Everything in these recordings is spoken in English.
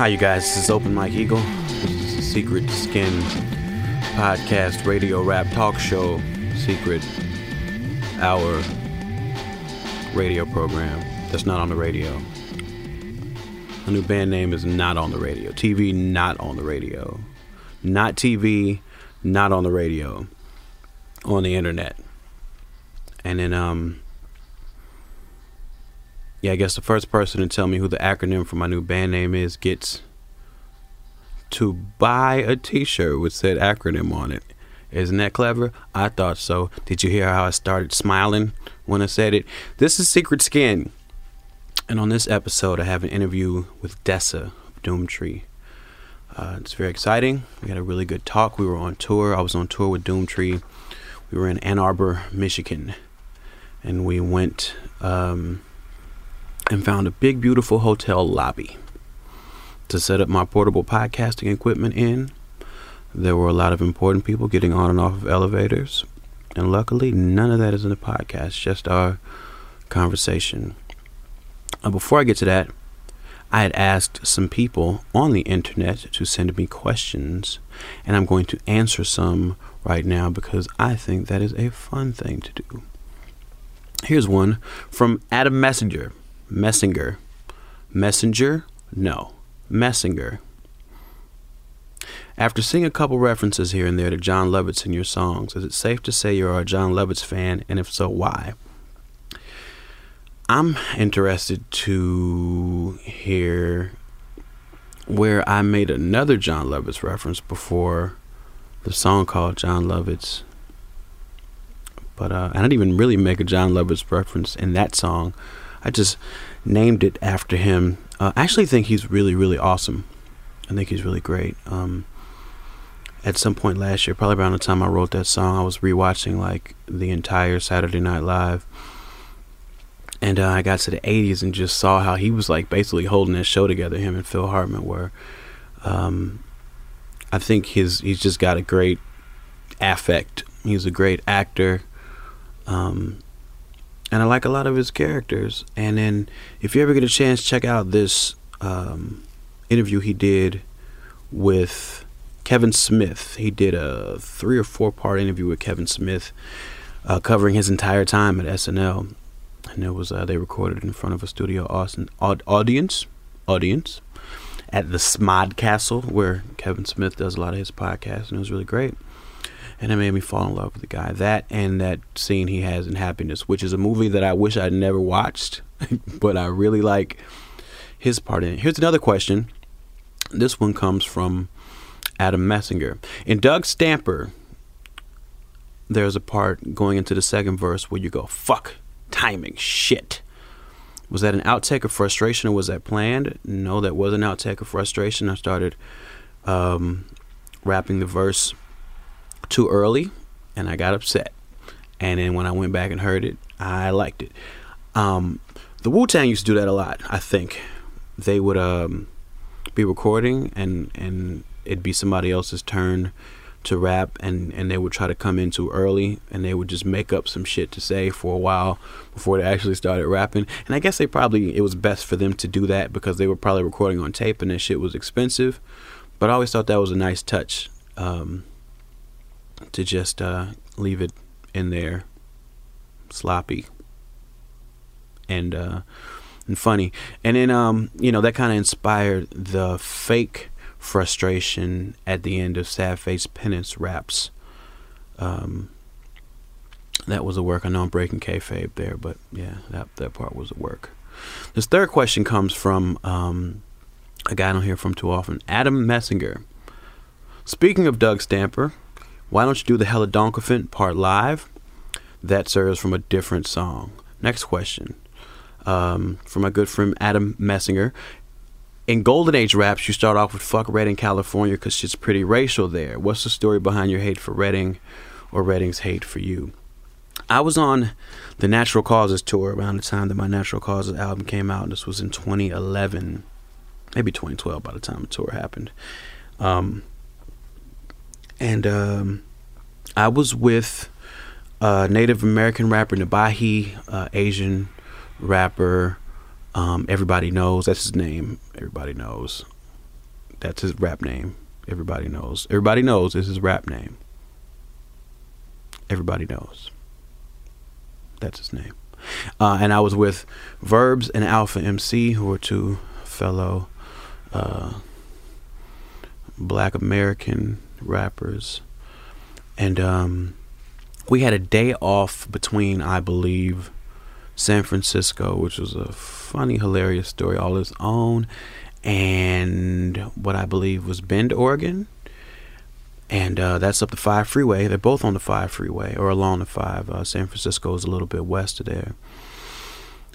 Hi, you guys. This is Open Mike Eagle. This is the Secret Skin podcast, radio rap talk show, secret hour radio program that's not on the radio. A new band name is not on the radio. TV, not on the radio. Not TV, not on the radio. On the internet. And then, um, yeah, I guess the first person to tell me who the acronym for my new band name is gets to buy a t-shirt with said acronym on it. Isn't that clever? I thought so. Did you hear how I started smiling when I said it? This is Secret Skin. And on this episode, I have an interview with Dessa of Doomtree. Uh, it's very exciting. We had a really good talk. We were on tour. I was on tour with Doomtree. We were in Ann Arbor, Michigan. And we went um, and found a big, beautiful hotel lobby to set up my portable podcasting equipment in. There were a lot of important people getting on and off of elevators. And luckily, none of that is in the podcast, just our conversation. Before I get to that, I had asked some people on the internet to send me questions, and I'm going to answer some right now because I think that is a fun thing to do. Here's one from Adam Messenger. Messenger. Messenger? No. Messenger. After seeing a couple references here and there to Jon Lovitz in your songs, is it safe to say you're a Jon Lovitz fan, and if so, why? I'm interested to hear where I made another Jon Lovitz reference before the song called Jon Lovitz. But uh, I didn't even really make a Jon Lovitz reference in that song. I just named it after him. Uh, I actually think he's really, really awesome. I think he's really great. Um, at some point last year, probably around the time I wrote that song, I was rewatching like the entire Saturday Night Live. And uh, I got to the 80s and just saw how he was like basically holding that show together, him and Phil Hartman were. Um, I think his he's just got a great affect. He's a great actor. Um, and I like a lot of his characters. And then, if you ever get a chance, check out this um, interview he did with Kevin Smith. He did a three or four part interview with Kevin Smith, uh, covering his entire time at SNL. And it was uh, they recorded in front of a studio audience, audience at the SModcastle, where Kevin Smith does a lot of his podcasts, and it was really great and it made me fall in love with the guy. That and that scene he has in Happiness, which is a movie that I wish I'd never watched, but I really like his part in it. Here's another question. This one comes from Adam Messinger. In Doug Stamper, there's a part going into the second verse where you go, fuck, timing, shit. Was that an outtake of frustration or was that planned? No, that was an outtake of frustration. I started um, rapping the verse too early, and I got upset. And then when I went back and heard it, I liked it. Um, the Wu Tang used to do that a lot. I think they would um, be recording, and and it'd be somebody else's turn to rap, and and they would try to come in too early, and they would just make up some shit to say for a while before they actually started rapping. And I guess they probably it was best for them to do that because they were probably recording on tape, and that shit was expensive. But I always thought that was a nice touch. Um, to just uh, leave it in there sloppy and uh, and funny. And then um, you know that kind of inspired the fake frustration at the end of Sad Face Penance raps. Um, that was a work. I know I'm breaking kayfabe there, but yeah, that that part was a work. This third question comes from um, a guy I don't hear from too often, Adam Messinger. Speaking of Doug Stamper, why don't you do the Hella Donkafant part live? That serves from a different song. Next question. Um, from my good friend Adam Messinger. In Golden Age raps, you start off with fuck Redding, California, because shit's pretty racial there. What's the story behind your hate for Redding or Redding's hate for you? I was on the Natural Causes tour around the time that my Natural Causes album came out. This was in 2011, maybe 2012 by the time the tour happened. Um, and um, I was with a Native American rapper, Nabahi, uh, Asian rapper. Um, everybody knows that's his name. Everybody knows. That's his rap name. Everybody knows. Everybody knows is his rap name. Everybody knows. That's his name. Uh, and I was with Verbs and Alpha MC, who are two fellow uh, black American rappers. And um, we had a day off between, I believe, San Francisco, which was a funny, hilarious story all its own, and what I believe was Bend, Oregon. And uh, that's up the 5 freeway. They're both on the 5 freeway or along the 5. Uh, San Francisco is a little bit west of there.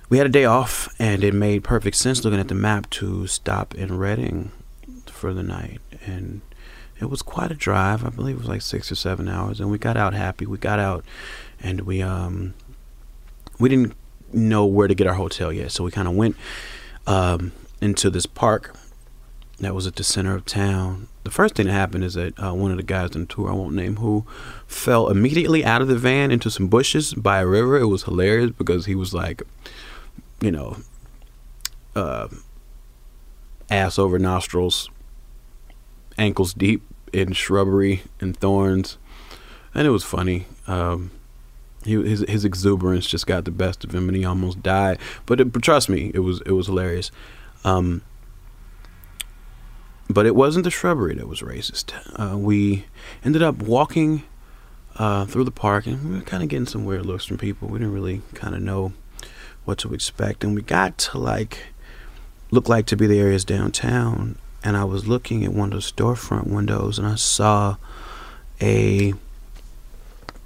We had a day off, and it made perfect sense looking at the map to stop in Redding for the night. And it was quite a drive. I believe it was like six or seven hours, and we got out happy. We got out, and we um we didn't know where to get our hotel yet, so we kind of went um, into this park that was at the center of town. The first thing that happened is that uh, one of the guys on the tour, I won't name who, fell immediately out of the van into some bushes by a river. It was hilarious because he was like, you know, uh, ass over nostrils ankles deep in shrubbery and thorns, and it was funny. Um, he, his his exuberance just got the best of him, and he almost died. But, it, but trust me, it was it was hilarious. Um, but it wasn't the shrubbery that was racist. Uh, we ended up walking uh, through the park, and we were kind of getting some weird looks from people. We didn't really kind of know what to expect, and we got to like look like to be the areas downtown, and I was looking at one of the storefront windows and I saw a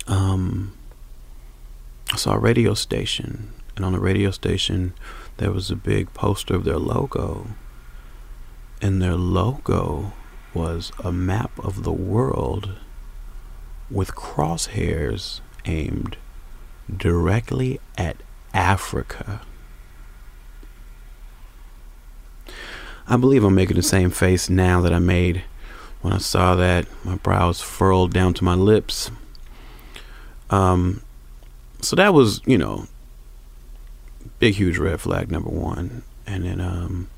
um I saw a radio station and on the radio station there was a big poster of their logo and their logo was a map of the world with crosshairs aimed directly at Africa. I believe I'm making the same face now that I made when I saw that. My brows furrowed down to my lips. Um, so that was, you know, big, huge red flag number one. And then, um,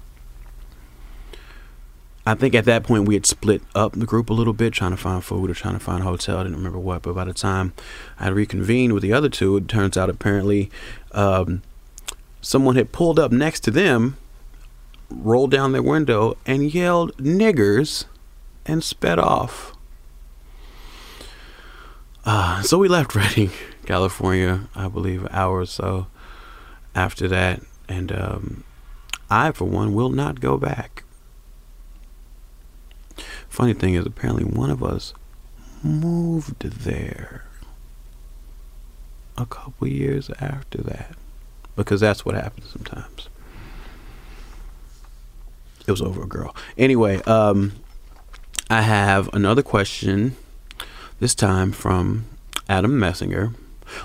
I think at that point we had split up the group a little bit, trying to find food or trying to find a hotel. I didn't remember what, but by the time I reconvened with the other two, it turns out apparently um, someone had pulled up next to them rolled down their window and yelled niggers and sped off. Uh, so we left Redding, California, I believe, an hour or so after that. And um, I, for one, will not go back. Funny thing is, apparently, one of us moved there a couple years after that because that's what happens sometimes. It was over a girl. Anyway, um, I have another question. This time from Adam Messinger.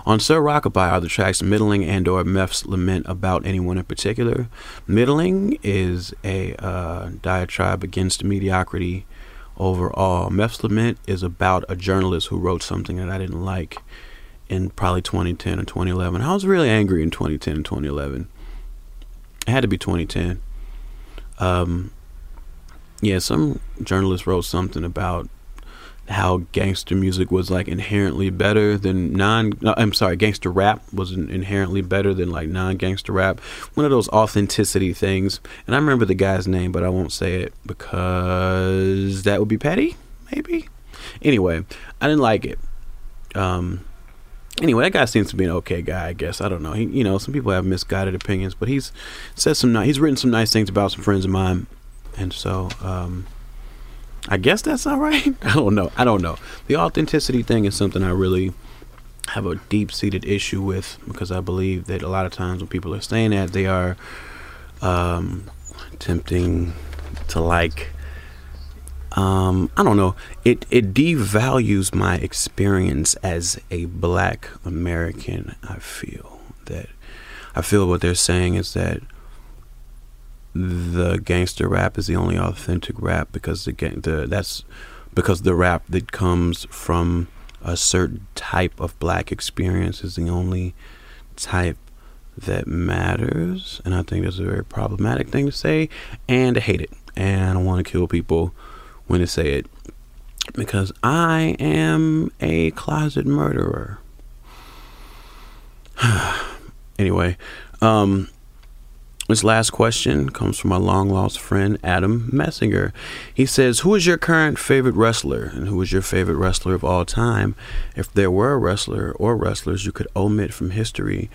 On Sir Rockabye are the tracks middling and or Meph's lament about anyone in particular. Middling is a uh, diatribe against mediocrity overall. Meph's lament is about a journalist who wrote something that I didn't like in probably 2010 or 2011. I was really angry in 2010 and 2011. It had to be 2010. Um, yeah, some journalist wrote something about how gangster music was like inherently better than non I'm sorry, gangster rap was inherently better than like non-gangster rap. One of those authenticity things. And I remember the guy's name, but I won't say it because that would be petty, maybe. Anyway, I didn't like it. Um anyway, that guy seems to be an okay guy, I guess. I don't know. He, you know, some people have misguided opinions, but he's said some. He's written some nice things about some friends of mine, and so um, I guess that's all right. I don't know. I don't know. The authenticity thing is something I really have a deep-seated issue with because I believe that a lot of times when people are saying that, they are um, attempting to like um, I don't know. It it devalues my experience as a Black American. I feel that I feel what they're saying is that the gangster rap is the only authentic rap because the the that's because the rap that comes from a certain type of black experience is the only type that matters and i think that's a very problematic thing to say and i hate it and I want to kill people when to say it because I am a closet murderer. anyway, um, this last question comes from my long lost friend Adam Messinger. He says, Who is your current favorite wrestler? And who is your favorite wrestler of all time? If there were a wrestler or wrestlers you could omit from history,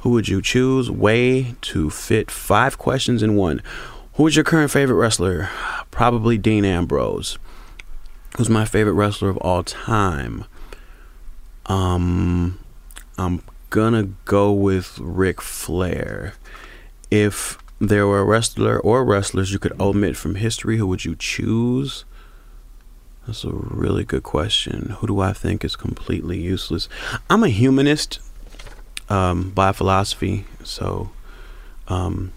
who would you choose? Way to fit five questions in one. Who is your current favorite wrestler? Probably Dean Ambrose. Who's my favorite wrestler of all time? Um, I'm gonna go with Ric Flair if there were a wrestler or wrestlers you could omit from history, who would you choose? That's a really good question. Who do I think is completely useless? I'm a humanist um, by philosophy, so um,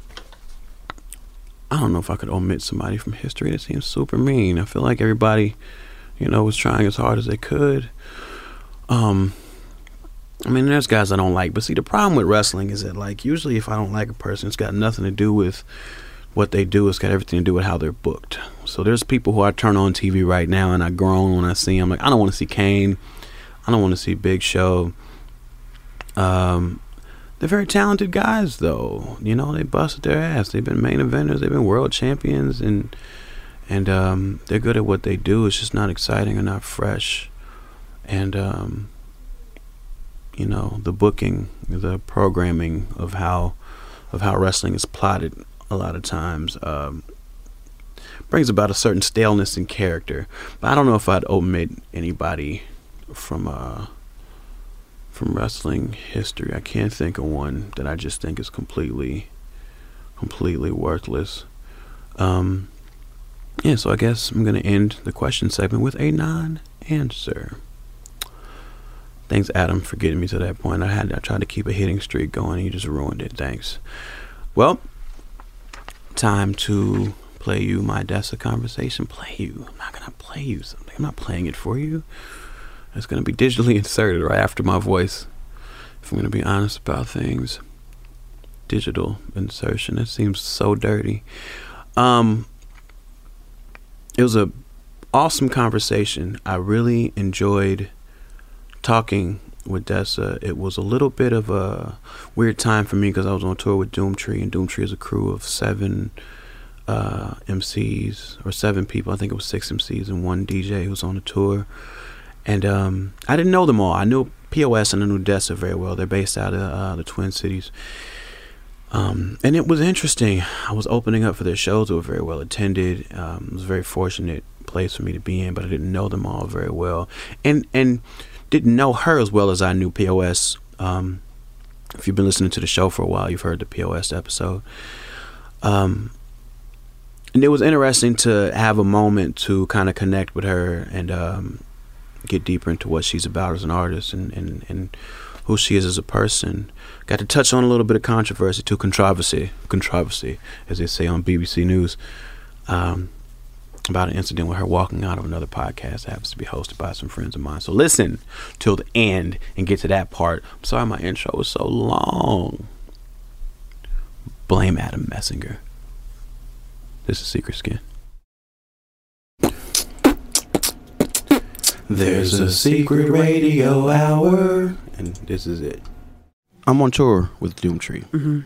I don't know if I could omit somebody from history. That seems super mean. I feel like everybody, you know, was trying as hard as they could. Um, I mean, there's guys I don't like, but see, the problem with wrestling is that, like, usually if I don't like a person, it's got nothing to do with what they do. It's got everything to do with how they're booked. So there's people who I turn on TV right now, and I groan when I see them. Like, I don't want to see Kane. I don't want to see Big Show. Um, they're very talented guys, though. You know, they busted their ass. They've been main eventers. They've been world champions, and and um, they're good at what they do. It's just not exciting or not fresh. And um, you know the booking, the programming of how of how wrestling is plotted a lot of times um, brings about a certain staleness in character. But I don't know if I'd omit anybody from uh, from wrestling history. I can't think of one that I just think is completely completely worthless. Um, yeah, so I guess I'm gonna end the question segment with a non-answer. Thanks, Adam, for getting me to that point. I had I tried to keep a hitting streak going. and You just ruined it. Thanks. Well, time to play you my Dessa conversation. Play you. I'm not gonna play you something. I'm not playing it for you. It's gonna be digitally inserted right after my voice. If I'm gonna be honest about things, digital insertion. It seems so dirty. Um, it was a awesome conversation. I really enjoyed talking with Dessa, it was a little bit of a weird time for me because I was on tour with Doomtree, and Doomtree is a crew of seven uh, MCs or seven people. I think it was six MCs and one DJ who was on the tour. And um, I didn't know them all. I knew POS and I knew Dessa very well. They're based out of uh, the Twin Cities. Um, and it was interesting. I was opening up for their shows. They were very well attended. Um, it was a very fortunate place for me to be in, but I didn't know them all very well. And and didn't know her as well as I knew POS. Um, if you've been listening to the show for a while, you've heard the POS episode. Um, and it was interesting to have a moment to kind of connect with her and um, get deeper into what she's about as an artist and, and, and who she is as a person. Got to touch on a little bit of controversy, to controversy, controversy, as they say on BBC News. Um, about an incident with her walking out of another podcast that happens to be hosted by some friends of mine. So listen till the end and get to that part. I'm sorry my intro was so long. Blame Adam Messinger. This is Secret Skin. There's a secret radio hour, and this is it. I'm on tour with Doomtree. Mm-hmm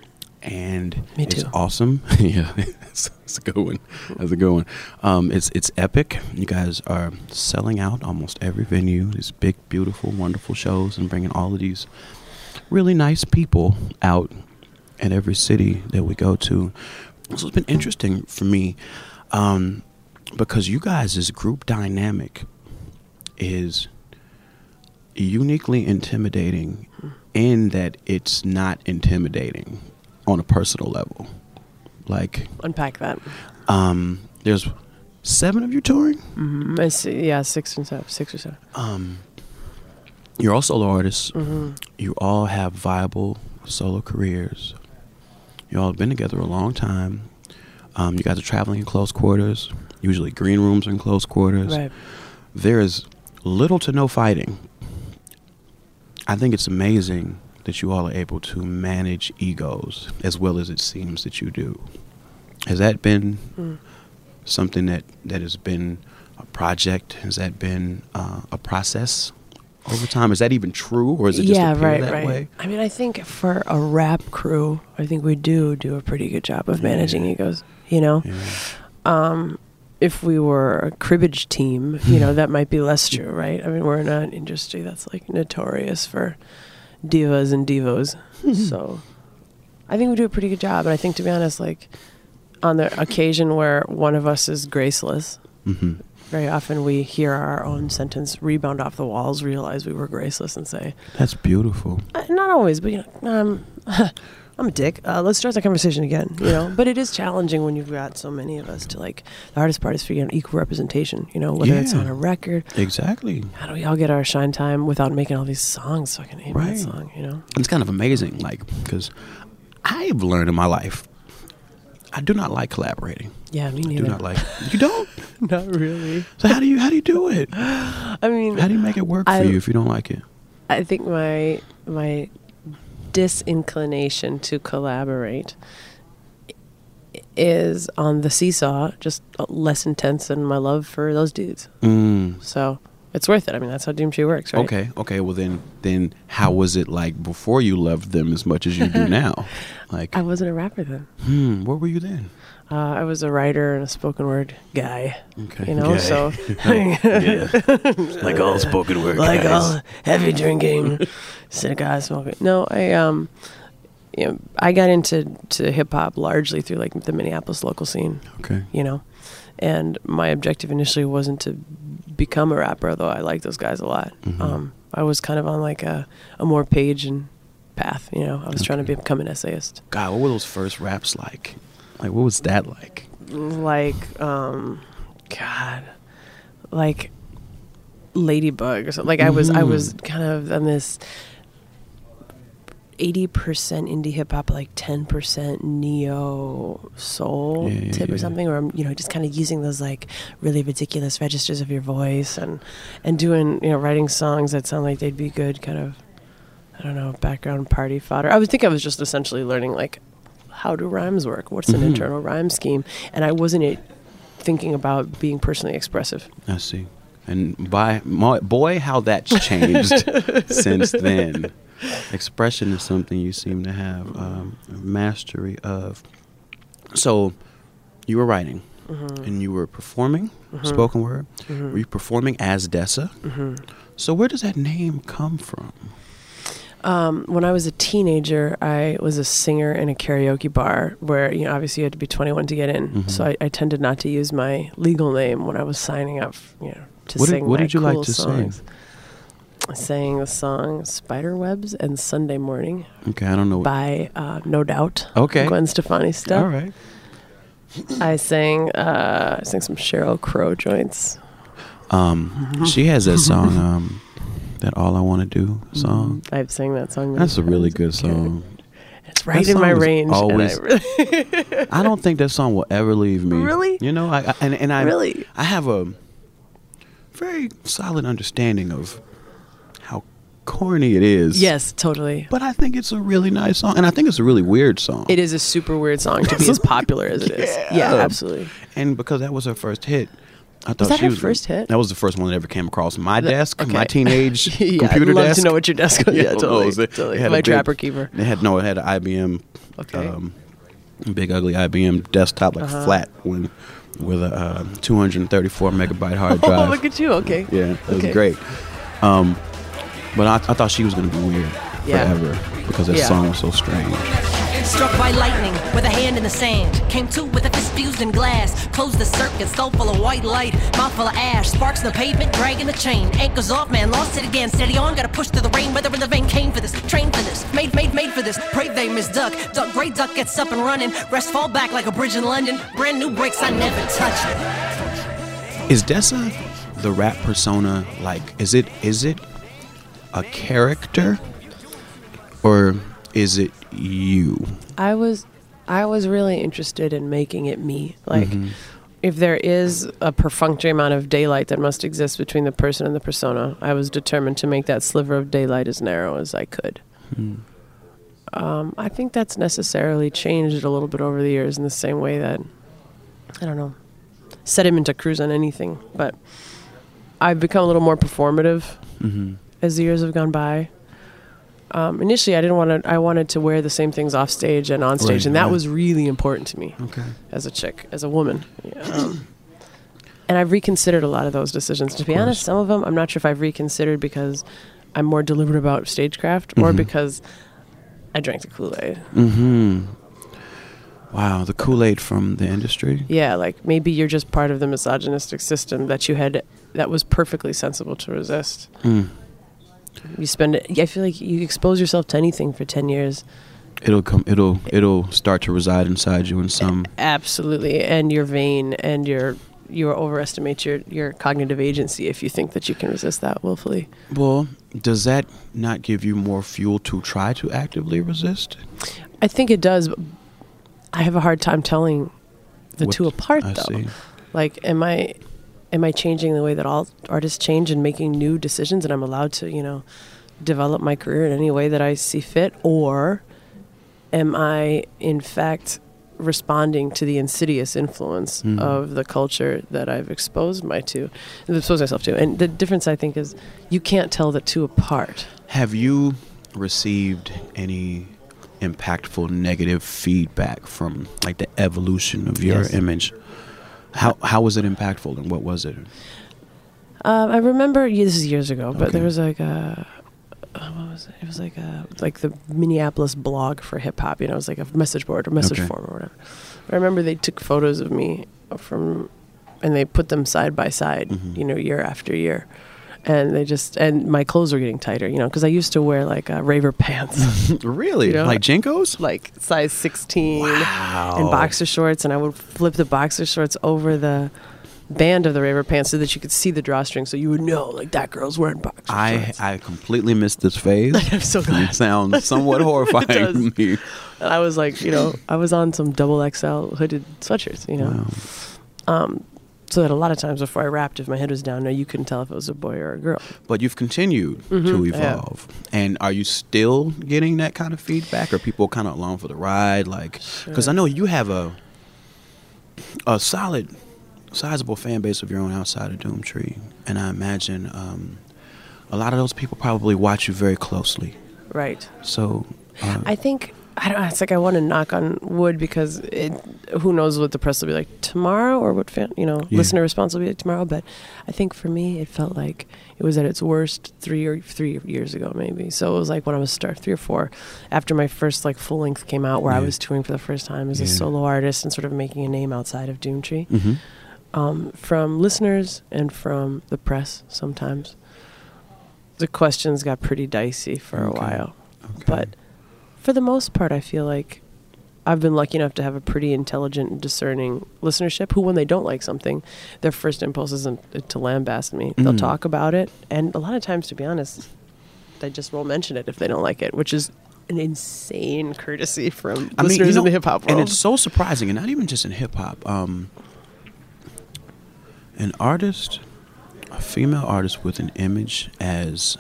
and it's awesome. yeah, it's, it's a good one. That's a good one. Um, it's it's epic. You guys are selling out almost every venue. These big, beautiful, wonderful shows, and bringing all of these really nice people out in every city that we go to. So it's been interesting for me um, because you guys' group dynamic is uniquely intimidating in that it's not intimidating on a personal level. Like, Unpack that. um, there's seven of you touring. Mm-hmm. See, yeah, six and seven, six or seven. Um, you're all solo artists. Mm-hmm. You all have viable solo careers. You all have been together a long time. Um, you guys are traveling in close quarters. Usually, green rooms are in close quarters. Right. There is little to no fighting. I think it's amazing that you all are able to manage egos as well as it seems that you do. Has that been Mm. something that that has been a project? Has that been uh, a process over time? Is that even true, or is it just yeah, right, that right. way? I mean, I think for a rap crew, I think we do do a pretty good job of managing Yeah. egos. You know, Yeah. um, if we were a cribbage team, you know, that might be less true, right? I mean, we're in an industry that's like notorious for divas and divos. so I think we do a pretty good job. And I think, to be honest, like on the occasion where one of us is graceless, hmm very often we hear our own sentence rebound off the walls, realize we were graceless, and say, That's beautiful. uh, not always, but you know, um, I'm a dick. Uh, let's start the conversation again. You know, but it is challenging when you've got so many of us to like. The hardest part is figuring out equal representation. You know, whether it's on a record. Exactly. How do we all get our shine time without making all these songs? Fucking hate Right. that song. You know. It's kind of amazing, like because I've learned in my life, I do not like collaborating. Yeah, me neither. I do not like. You don't. Not really. So how do you how do you do it? I mean, How do you make it work I- for you if you don't like it? I think my my disinclination to collaborate is on the seesaw, just less intense than my love for those dudes. Mm. So it's worth it. I mean, that's how Doomtree works, right? Okay, okay. Well then, then how was it like before you loved them as much as you do now? Like, I wasn't a rapper then. hmm, What were you then? Uh, I was a writer and a spoken word guy. Okay, You know, Yeah. so like all spoken word, like guys. all heavy drinking, cigar smoking. No, I um, you know, I got into to hip hop largely through like the Minneapolis local scene. Okay, you know. And my objective initially wasn't to become a rapper, though I like those guys a lot. Mhm. Um, I was kind of on like a, a more page and path, you know. I was trying to Okay. become an essayist. God, what were those first raps like? Like, what was that like? Like, um, God, like Ladybug or something. Like I was, I was kind of on this. 80% indie hip hop, like 10% neo soul Yeah, yeah, tip yeah. or something, or I'm, you know, just kind of using those like really ridiculous registers of your voice and, and doing, you know, writing songs that sound like they'd be good kind of, I don't know, background party fodder. I would think I was just essentially learning like how do rhymes work? What's an Mhm. internal rhyme scheme? And I wasn't thinking about being personally expressive. I see. And by my, boy, how that's changed since then. Expression is something you seem to have um, mastery of. So, you were writing, Mm-hmm. and you were performing spoken word. Were you performing as Dessa? Mm-hmm. So, where does that name come from? Um, when I was a teenager, I was a singer in a karaoke bar where you know obviously you had to be 21 to get in. Mhm. So I, I tended not to use my legal name when I was signing up, you know, to What did- what did you like to sing? songs. I sang the song "Spiderwebs" and "Sunday Morning" Okay, I don't know. by uh, No Doubt. Okay. Gwen Stefani stuff. All right. I sang uh, I sang some Sheryl Crow joints. Um, she has that song, um, that "All I Want to Do" song. I've sang that song. That's a really good song. It's right That in my range. always- and I really, I don't think that song will ever leave me. Really? You know, I, I and and I Really? I have a very solid understanding of corny it is. yes, totally. But I think it's a really nice song, and I think it's a really weird song. It is a super weird song to be as popular as it is. Yeah, Yeah. absolutely. and because that was her first hit. I thought Was that she her was first hit? That was the first one that ever came across my That- desk, my teenage yeah, computer I'd love desk. to know what your desk was. Yeah, Yeah, totally. it was- it totally. My big- Trapper Keeper. It had no, it had an IBM, Okay. um, big ugly IBM desktop, like Uh-huh. flat one, with a uh, 234 megabyte hard drive. oh, look at you. Okay. Yeah, it was great. Um, but I, I thought she was gonna be weird Yeah. forever because that Yeah. song was so strange. Struck by lightning with a hand in the sand. Came to with a fist fused in glass. Closed the circuit, skull full of white light. Mouth full of ash. Sparks in the pavement, dragging the chain. Anchors off, man, lost it again. Steady on, gotta push through the rain. Weather in the vein came for this. Trained for this. Made, made, made for this. Pray they miss duck. Duck, great duck gets up and running. Rest fall back like a bridge in London. Brand new brakes, I never touch. Is Dessa the rap persona like? Is it is it a character or is it you? I was, I was really interested in making it me. Like, Mhm. if there is a perfunctory amount of daylight that must exist between the person and the persona, I was determined to make that sliver of daylight as narrow as I could. Hmm. Um, I think that's necessarily changed a little bit over the years in the same way that, I don't know, set him into cruise on anything. But I've become a little more performative Mm-hmm. As the years have gone by. Um, initially, I didn't want to. I wanted to wear the same things off stage and on stage, Right, and that right. was really important to me Okay. as a chick, as a woman. Um, and I've reconsidered a lot of those decisions. To Of be honest, some of them I'm not sure if I've reconsidered because I'm more deliberate about stagecraft, or Mhm. because I drank the Kool Aid. Mm-hmm. Wow, the Kool Aid from the industry. Yeah, like maybe you're just part of the misogynistic system that you had that was perfectly sensible to resist. Mm. You spend it. I feel like you expose yourself to anything for ten years. It'll come. It'll. It'll start to reside inside you in some. Absolutely, and you're vain, and you're you overestimate your your cognitive agency if you think that you can resist that willfully. Well, does that not give you more fuel to try to actively resist? I think it does. I have a hard time telling the What- two apart, I though. see. Like, am I am I changing the way that all artists change and making new decisions, and I'm allowed to, you know, develop my career in any way that I see fit, or am I in fact responding to the insidious influence Mhm. of the culture that I've exposed my to, exposed myself to? And the difference, I think, is you can't tell the two apart. Have you received any impactful negative feedback from like the evolution of your Yes. image? How how was it impactful and what was it? Um, I remember yeah, this is years ago, but Okay. there was like a uh, what was it? It was like a like the Minneapolis blog for hip hop. You know, it was like a message board or message Okay. form or whatever. I remember they took photos of me from, and they put them side by side. Mhm. You know, year after year. And they just and my clothes were getting tighter, you know, because I used to wear like uh, raver pants, really? You know, like JNCOs? like size sixteen, Wow. and boxer shorts, and I would flip the boxer shorts over the band of the raver pants so that you could see the drawstring, so you would know like that girl's wearing boxer I shorts. I completely missed this phase. I'm so it sounds somewhat horrifying to me. And I was like, you know, I was on some double XL hooded sweatshirts, you know, Wow. um, so that a lot of times before I rapped, if my head was down, no, you couldn't tell if it was a boy or a girl. But you've continued to Mhm, I have. evolve. And are you still getting that kind of feedback? Or people kind of along for the ride? Like, because I know you have a a solid, sizable fan base of your own outside of Doomtree. And I imagine um, a lot of those people probably watch you very closely. Right. So, uh, I think I don't. It's like I want to knock on wood because it, who knows what the press will be like tomorrow or what fan, you know Yeah. listener response will be like tomorrow. But I think for me, it felt like it was at its worst three or three years ago, maybe. So it was like when I was start three or four after my first like full length came out, where I was touring for the first time as a solo artist and sort of making a name outside of Doomtree mhm. um, from listeners and from the press. Sometimes the questions got pretty dicey for a while. Okay. But for the most part, I feel like I've been lucky enough to have a pretty intelligent and discerning listenership who, when they don't like something, their first impulse isn't to lambast me. They'll Mm. talk about it. And a lot of times, to be honest, they just won't mention it if they don't like it, which is an insane courtesy from I mean, listeners you know, in the hip hop world. And it's so surprising, and not even just in hip hop. Um, an artist, a female artist with an image as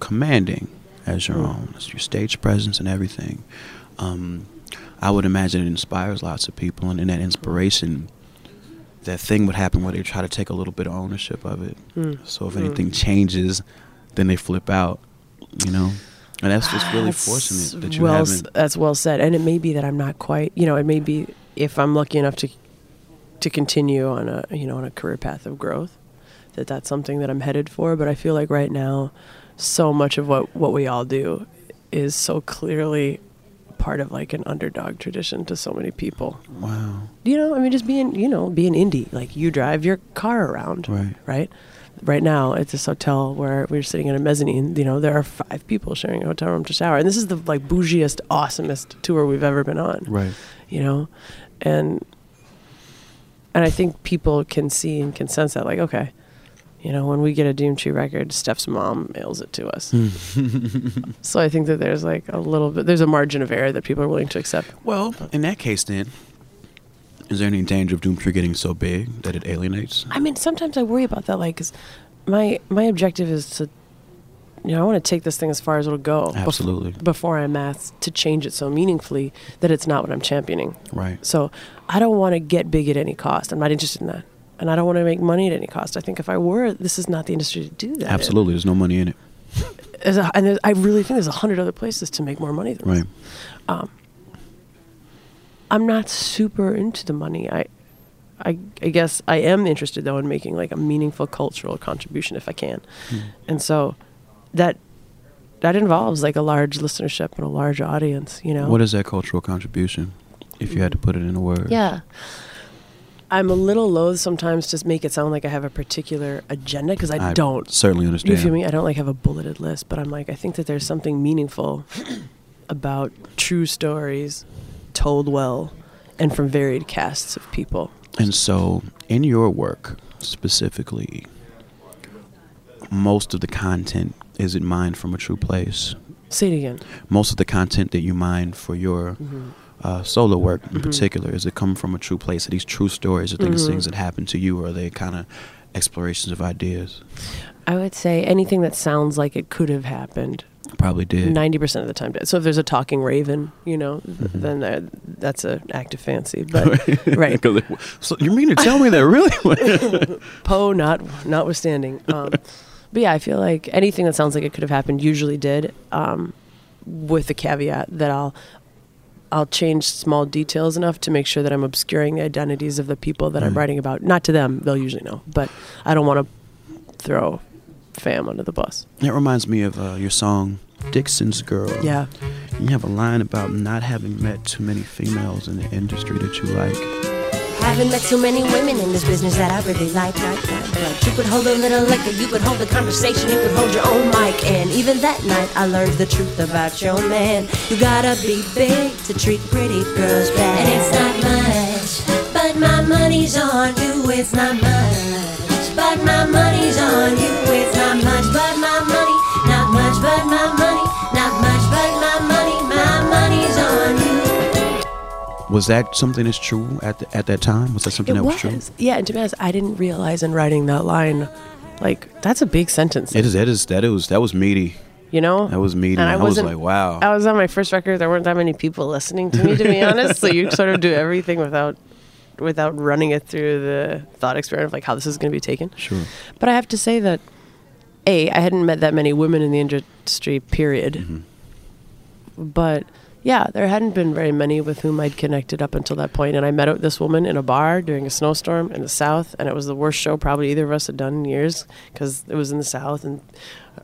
commanding as your Mm. own, as your stage presence and everything. Um, I would imagine it inspires lots of people, and in that inspiration, that thing would happen where they try to take a little bit of ownership of it. Mm. So if Mm. anything changes, then they flip out, you know. And that's just really That's fortunate that you well, s- haven't. That's well said, and it may be that I'm not quite. You know, it may be if I'm lucky enough to to continue on a you know on a career path of growth, that that's something that I'm headed for. But I feel like right now, so much of what what we all do is so clearly part of like an underdog tradition to so many people. Wow. You know, I mean, just being you know being indie, like you drive your car around Right. right? Right now, it's this hotel where we're sitting in a mezzanine. You know, there are five people sharing a hotel room to shower, and this is the like bougiest, awesomest tour we've ever been on. Right. You know, and and I think people can see and can sense that, like, okay, you know, when we get a Doomtree record, Steph's mom mails it to us. Hmm. so I think that there's like a little bit, there's a margin of error that people are willing to accept. Well, in that case, then, is there any danger of Doomtree getting so big that it alienates? I mean, sometimes I worry about that, like, 'cause my my objective is to, you know, I want to take this thing as far as it'll go. bef- Absolutely. before I'm asked to change it so meaningfully that it's not what I'm championing. Right. So I don't want to get big at any cost. I'm not interested in that. And I don't want to make money at any cost. I think if I were, this is not the industry to do that. in. Absolutely, there's no money in it. A- and there's, I really think there's a hundred other places to make more money. Than this. Right. Um, I'm not super into the money. I, I, I guess I am interested though in making like a meaningful cultural contribution if I can, hmm. and so that that involves like a large listenership and a large audience. You know, What is that cultural contribution? If you had to put it in a word. Yeah. I'm a little loath sometimes to make it sound like I have a particular agenda because I, don't. certainly understand. You feel me? I don't like have a bulleted list, but I'm like I think that there's something meaningful about true stories told well and from varied casts of people. And so, in your work specifically, most of the content is it mined from a true place? Say it again. Most of the content that you mine for your mm-hmm. Uh, solo work in particular, is it come from a true place? Are these true stories? Are things things that happen to you? Or are they kind of explorations of ideas? I would say anything that sounds like it could have happened Probably did. ninety percent of the time. did. So if there's a talking raven, you know, th- then uh, that's an act of fancy. But right, so you mean to tell me that really? Poe not notwithstanding. Um, but yeah, I feel like anything that sounds like it could have happened usually did, um, with the caveat that I'll I'll change small details enough to make sure that I'm obscuring the identities of the people that I'm writing about. Not to them; they'll usually know. But I don't want to throw fam under the bus. It reminds me of uh, your song "Dixon's Girl." Yeah, You have a line about not having met too many females in the industry that you like. Haven't met too many women in this business that I really like, like. You could hold a little liquor, you could hold a conversation, you could hold your own mic. And even that night, I learned the truth about your man. You gotta be big to treat pretty girls bad. And it's not much, but my money's on you. It's not much, but my money's on you. It's not much, but my money, not much, but my money, Was that something that's true at the, at that time? Was that something it that was, was. true? Yeah, and to be honest, I didn't realize in writing that line, like that's a big sentence. It is. That is. That was. That was meaty. you know, That was meaty. And I I, was like, wow. I was on my first record. There weren't that many people listening to me, to be honest. So you sort of do everything without without running it through the thought experiment of like how this is going to be taken. sure. But I have to say that a I hadn't met that many women in the industry. Period. Mm-hmm. But yeah, there hadn't been very many with whom I'd connected up until that point. And I met this woman in a bar during a snowstorm in the South, and it was the worst show probably either of us had done in years because it was in the South, and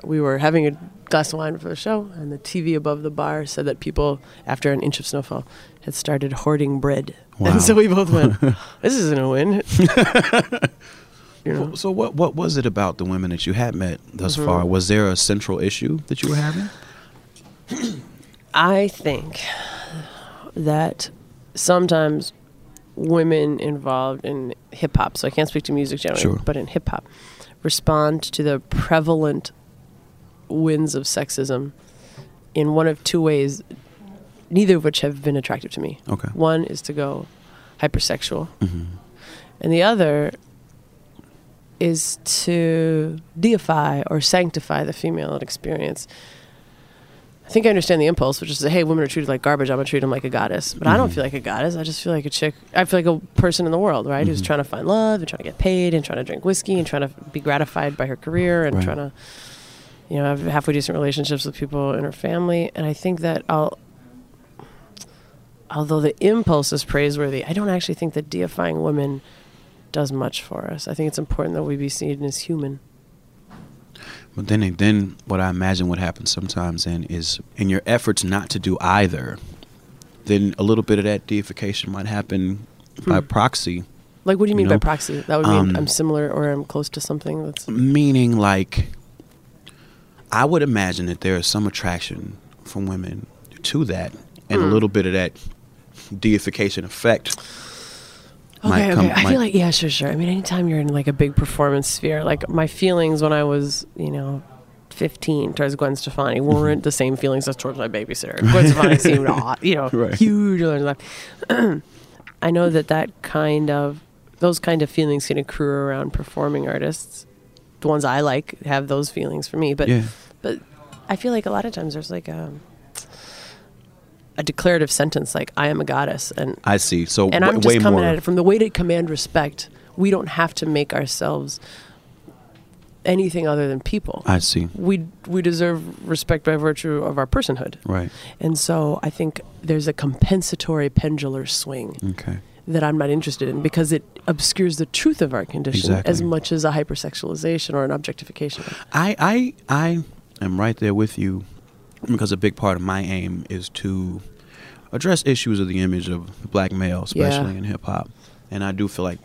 we were having a glass of wine for the show, and the TV above the bar said that people, after an inch of snowfall, had started hoarding bread. Wow. And so we both went, "This isn't a win." you know. So what? What was it about the women that you had met thus Mm-hmm. far? Was there a central issue that you were having? I think that sometimes women involved in hip hop, so I can't speak to music generally, Sure. but in hip hop, respond to the prevalent winds of sexism in one of two ways, neither of which have been attractive to me. Okay. One is to go hypersexual, hmm and the other is to deify or sanctify the female experience. I think I understand the impulse, which is, hey, women are treated like garbage. I'm gonna treat them like a goddess, but I don't Mhm. feel like a goddess. I just feel like a chick. I feel like a person in the world, right? Who's Mhm. trying to find love and trying to get paid and trying to drink whiskey and trying to be gratified by her career and Right. trying to, you know, have halfway decent relationships with people in her family. And I think that I'll, although the impulse is praiseworthy, I don't actually think that deifying women does much for us. I think it's important that we be seen as human. But then, then what I imagine what happens sometimes then is in your efforts not to do either, then a little bit of that deification might happen by Hmm. proxy, Like, what do you You mean know, by proxy? That would mean um, I'm similar or I'm close to something that's. meaning like I would imagine that there is some attraction from women to that, and a Hmm. little bit of that deification effect. Okay, okay. I feel like yeah, sure, sure. I mean, anytime you're in like a big performance sphere, like my feelings when I was, you know, 15 towards Gwen Stefani weren't the same feelings as towards my babysitter. Gwen Stefani seemed, aw- you know, Right. huge. I know that that kind of, those kind of feelings can accrue around performing artists. The ones I like have those feelings for me, but yeah, but I feel like a lot of times there's like a a declarative sentence like I am a goddess and I see. So and I'm just coming more. at it from the way to command respect we don't have to make ourselves anything other than people. I see. we we deserve respect by virtue of our personhood. Right. And so I think there's a compensatory pendular swing Okay. that I'm not interested in because it obscures the truth of our condition Exactly. as much as a hypersexualization or an objectification. I, I I am right there with you because a big part of my aim is to address issues of the image of the black male, especially Yeah. in hip hop. And I do feel like,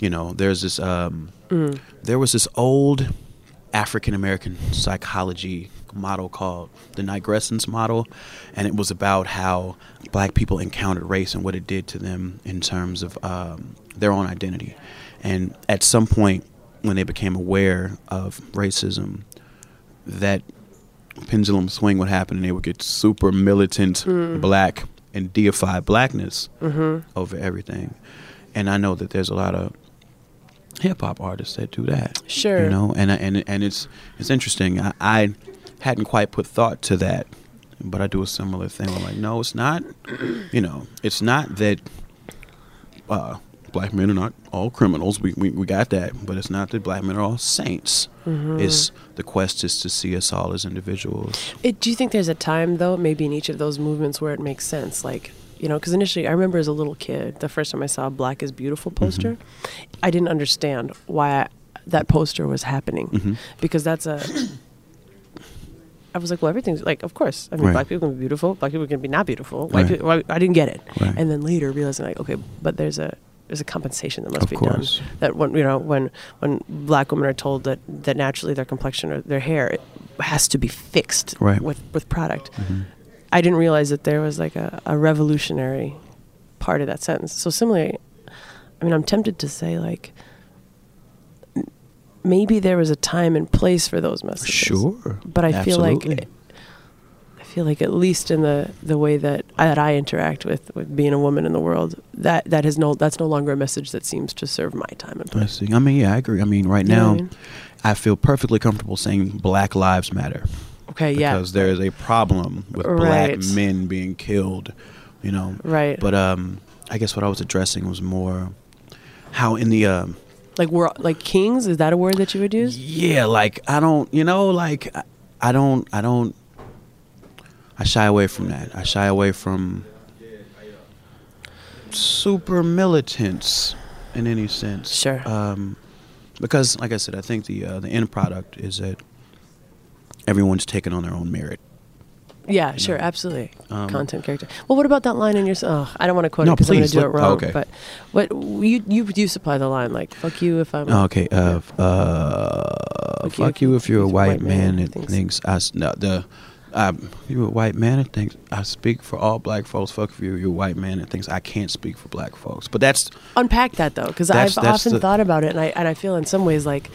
you know, there's this um Mm. there was this old African American psychology model called the Nigrescence model, and it was about how black people encountered race and what it did to them in terms of um, their own identity. And at some point, when they became aware of racism, that pendulum swing would happen, and they would get super militant black and deify blackness over everything. And I know that there's a lot of hip hop artists that do that. Sure. You know, and and and it's it's interesting. I, I hadn't quite put thought to that, but I do a similar thing. I'm like, no, it's not. You know, it's not that uh, black men are not all criminals. We, we we got that, but it's not that black men are all saints. Mm-hmm. It's the quest is to see us all as individuals. It, do you think there's a time though, maybe in each of those movements where it makes sense, like you know, because initially I remember as a little kid, the first time I saw a "Black is Beautiful" poster, I didn't understand why I, that poster was happening hmm because that's a. I was like, well, everything's like, of course. I mean, Right. black people can be beautiful. Black people can be not beautiful. White Right. people, well, I didn't get it, Right. and then later realizing, like, okay, but there's a there's a compensation that must Of be course. done. That when you know when when black women are told that that naturally their complexion or their hair has to be fixed Right. with with product, hmm I didn't realize that there was like a, a revolutionary part of that sentence. So similarly, I mean, I'm tempted to say like m- maybe there was a time and place for those messages. Sure. but I feel like Absolutely. Feel like at least in the the way that I, that I interact with with being a woman in the world, that that has no that's no longer a message that seems to serve my time and I place. see. I mean, yeah, I agree. I mean, right You now, I mean? I feel perfectly comfortable saying Black Lives Matter. Okay, yeah, because there is a problem with black men being killed, you know. right. But um, I guess what I was addressing was more how in the um, like we're like kings. Is that a word that you would use? yeah, like I don't, you know, like I, I don't, I don't, I shy away from that. I shy away from super militants in any sense. Sure. Um, because, like I said, I think the uh, the end product is that everyone's taken on their own merit. Yeah, you sure, know. absolutely. Um, Content character. Well, what about that line in your? Oh, I don't want to quote No, it because I'm going to do it wrong. oh, okay. But what you you you supply the line like "fuck you" if I'm. Oh, okay. Uh, uh, Fuck fuck, you you, if- you're a if white, man that thinks- thinks, I no, the um, you're a white man that thinks I speak for all black folks. Fuck if you're, you're a white man and thinks I can't speak for black folks. But that's Unpack that though, because I've That's- often the- thought about it, and I and I feel in some ways like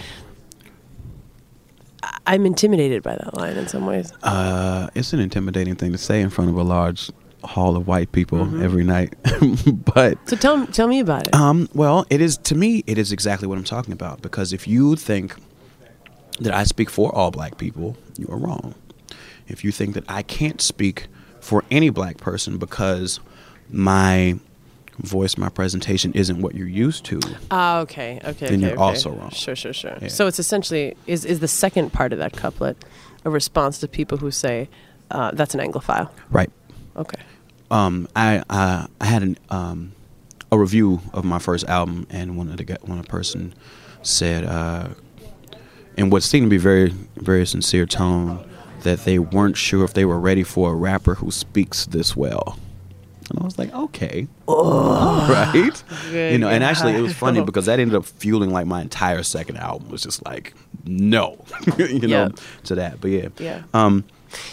I'm intimidated by that line in some ways. uh, it's an intimidating thing to say in front of a large hall of white people Mhm. every night. but So tell tell me about it. Um, well, it is to me. It is exactly what I'm talking about. Because if you think that I speak for all black people, you are wrong. If you think that I can't speak for any black person because my voice, my presentation isn't what you're used to, Ah, okay, okay. Then okay, you're okay. also wrong. Sure, sure, sure. Yeah. So it's essentially is is the second part of that couplet a response to people who say uh, that's an Anglophile? right? Okay. Um, I I, I had an um, a review of my first album, and one of the one person said, uh, in what seemed to be very very sincere tone, that they weren't sure if they were ready for a rapper who speaks this well. And I was like, okay, all right, you know. And actually, it was funny Yeah. because that ended up fueling like my entire second album was just like, no, you know, Yeah. to that. But yeah, Yeah. um,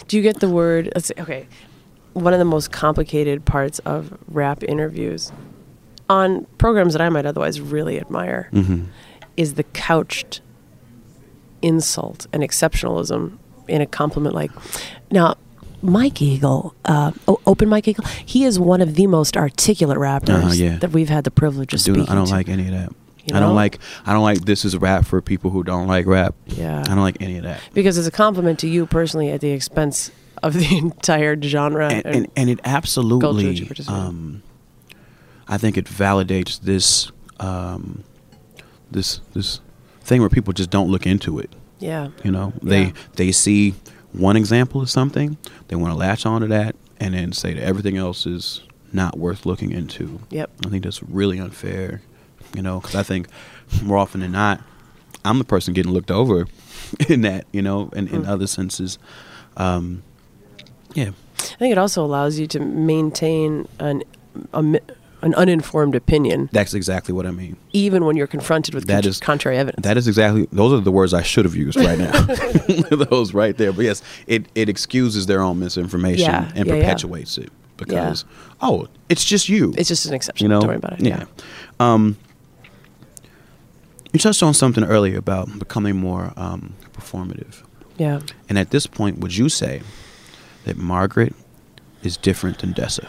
Do you get the word? Let's see, okay. One of the most complicated parts of rap interviews on programs that I might otherwise really admire mhm. is the couched insult and exceptionalism in a compliment like, now, Mike Eagle, uh, o- Open Mike Eagle, he is one of the most articulate rappers Uh-huh, yeah. that we've had the privilege of Dude, speaking I don't to. like any of that. You I don't like. I don't like. This is rap for people who don't like rap. Yeah. I don't like any of that. because it's a compliment to you personally at the expense of the entire genre. And and, and it that you absolutely. Um, I think it validates this um, this this thing where people just don't look into it. Yeah. You know, they Yeah. they see one example of something, they want to latch on to that, and then say that everything else is not worth looking into. Yep. I think that's really unfair. You know, because I think more often than not, I'm the person getting looked over in that. You know, in, in Mm. other senses. Um, yeah, I think it also allows you to maintain an a, an uninformed opinion, that's exactly what I mean. even when you're confronted with That con- is- contrary evidence. That is exactly those are the words I should have used right now. those right there. But yes, it, it excuses their own misinformation Yeah, and yeah, yeah. perpetuates it because oh, it's just you. it's just an exception. you know. Don't worry about it. Yeah. Um, you touched on something earlier about becoming more um, performative, Yeah. and at this point, would you say that Margaret is different than Dessa?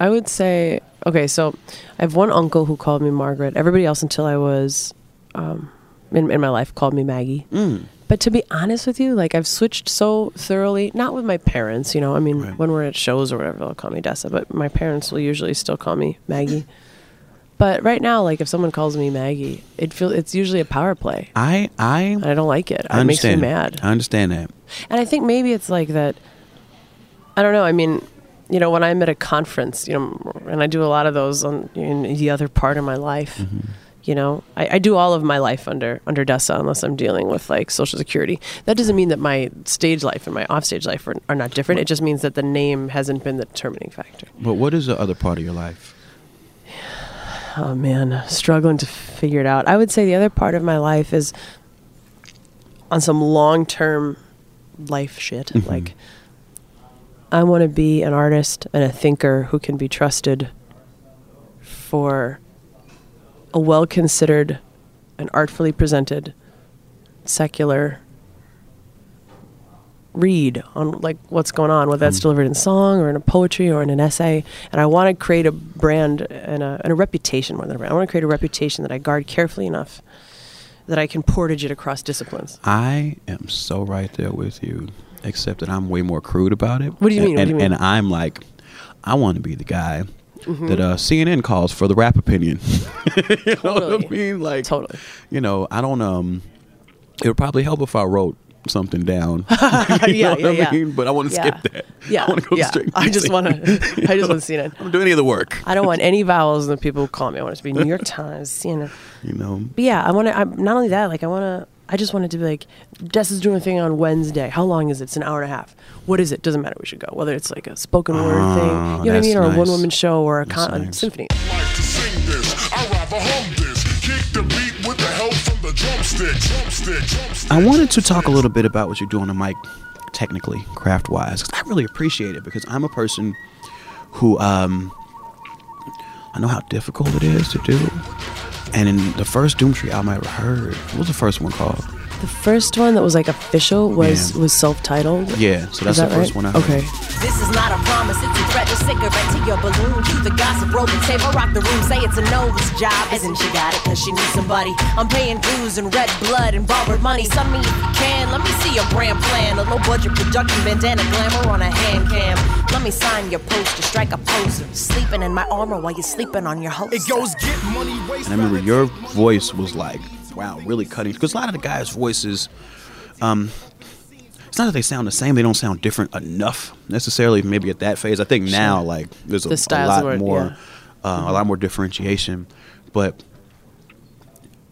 I would say okay. So I have one uncle who called me Margaret. Everybody else until I was um, in in my life called me Maggie. Mm. But to be honest with you, like I've switched so thoroughly, not with my parents, you know, I mean, Right. when we're at shows or whatever, they'll call me Dessa, but my parents will usually still call me Maggie. but right now, like if someone calls me Maggie, it feel it's usually a power play. I I And I don't like it. I It makes me mad. I understand that. And I think maybe it's like that. I don't know. I mean, you know, when I'm at a conference, you know, and I do a lot of those on in the other part of my life. Mm-hmm. You know, I, I do all of my life under under Dessa unless I'm dealing with like Social Security. That doesn't mean that my stage life and my offstage life are, are not different. It just means that the name hasn't been the determining factor. But what is the other part of your life? Oh man, struggling to figure it out. I would say the other part of my life is on some long term life shit. Mhm. Like, I want to be an artist and a thinker who can be trusted for a well considered and artfully presented secular read on like what's going on, whether that's Mm. delivered in song or in a poetry or in an essay. And I want to create a brand and a, and a reputation more than a brand. I want to create a reputation that I guard carefully enough that I can portage it across disciplines. I am so right there with you, except that I'm way more crude about it. What do you And- mean? What And, do you mean? and I'm like, I want to be the guy Mm-hmm. that uh, CNN calls for the rap opinion. you know what I mean? Like, Totally. you know, I don't. Um, it would probably help if I wrote something down. you yeah, know yeah, what I yeah. mean? But I want to skip that. Yeah, I want to go yeah. straight. I just want to. I just want it. I don't do any of the work. I don't want any vowels in the people who call me. I want it to be New York Times, CNN. You know. But yeah, I want to. Not only that. Like I want to. I just wanted to be like, Des is doing a thing on Wednesday. How long is it? It's an hour and a half. What is it? Doesn't matter. We should go. Whether it's like a spoken word Ah, thing, you know what I mean, or a one woman show or a, con- a nice. symphony. sing this. I wanted to talk a little bit about what you're doing on mic, technically, craft wise, because I really appreciate it because I'm a person who um, I know how difficult it is to do. And in the first Doomtree album I ever heard, what was the first one called? The first one that was like official was Yeah. was self titled. Yeah, so Is that's the first right? one I heard. Okay. This is not a promise, it's a threat, a cigarette to your balloon. You the gossip broken tape, I rock the room, say it's a nose job. Isn't she got it, cause she needs somebody. I'm paying dues and red blood and borrowed money. Some me if you can, let me see your brand plan. A low budget production, bandana glamour on a hand cam. Let me sign your poster, strike a poser. Sleeping in my armor while you're sleeping on your holster. It goes get money, waste. And I remember your voice was like, wow, really cutting. Because a lot of the guys' voices, um, it's not that they sound the same; they don't sound different enough necessarily. Maybe at that phase, I think now like there's a, The a lot were- more, yeah. Mm-hmm. uh, a lot more differentiation. But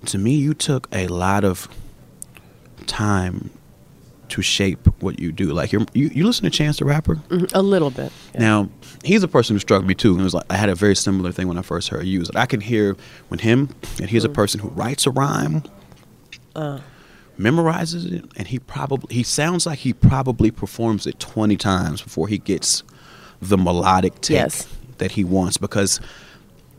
to me, you took a lot of time to shape what you do. Like you're, you, you listen to Chance the Rapper. Mhm, A little bit. yeah. Now, he's a person who struck me too. And it was like I had a very similar thing when I first heard you. I can hear when him, and he's a Mm. person who writes a rhyme, Uh. Memorizes it, and he probably he sounds like he probably performs it twenty times before he gets the melodic take Yes. that he wants. Because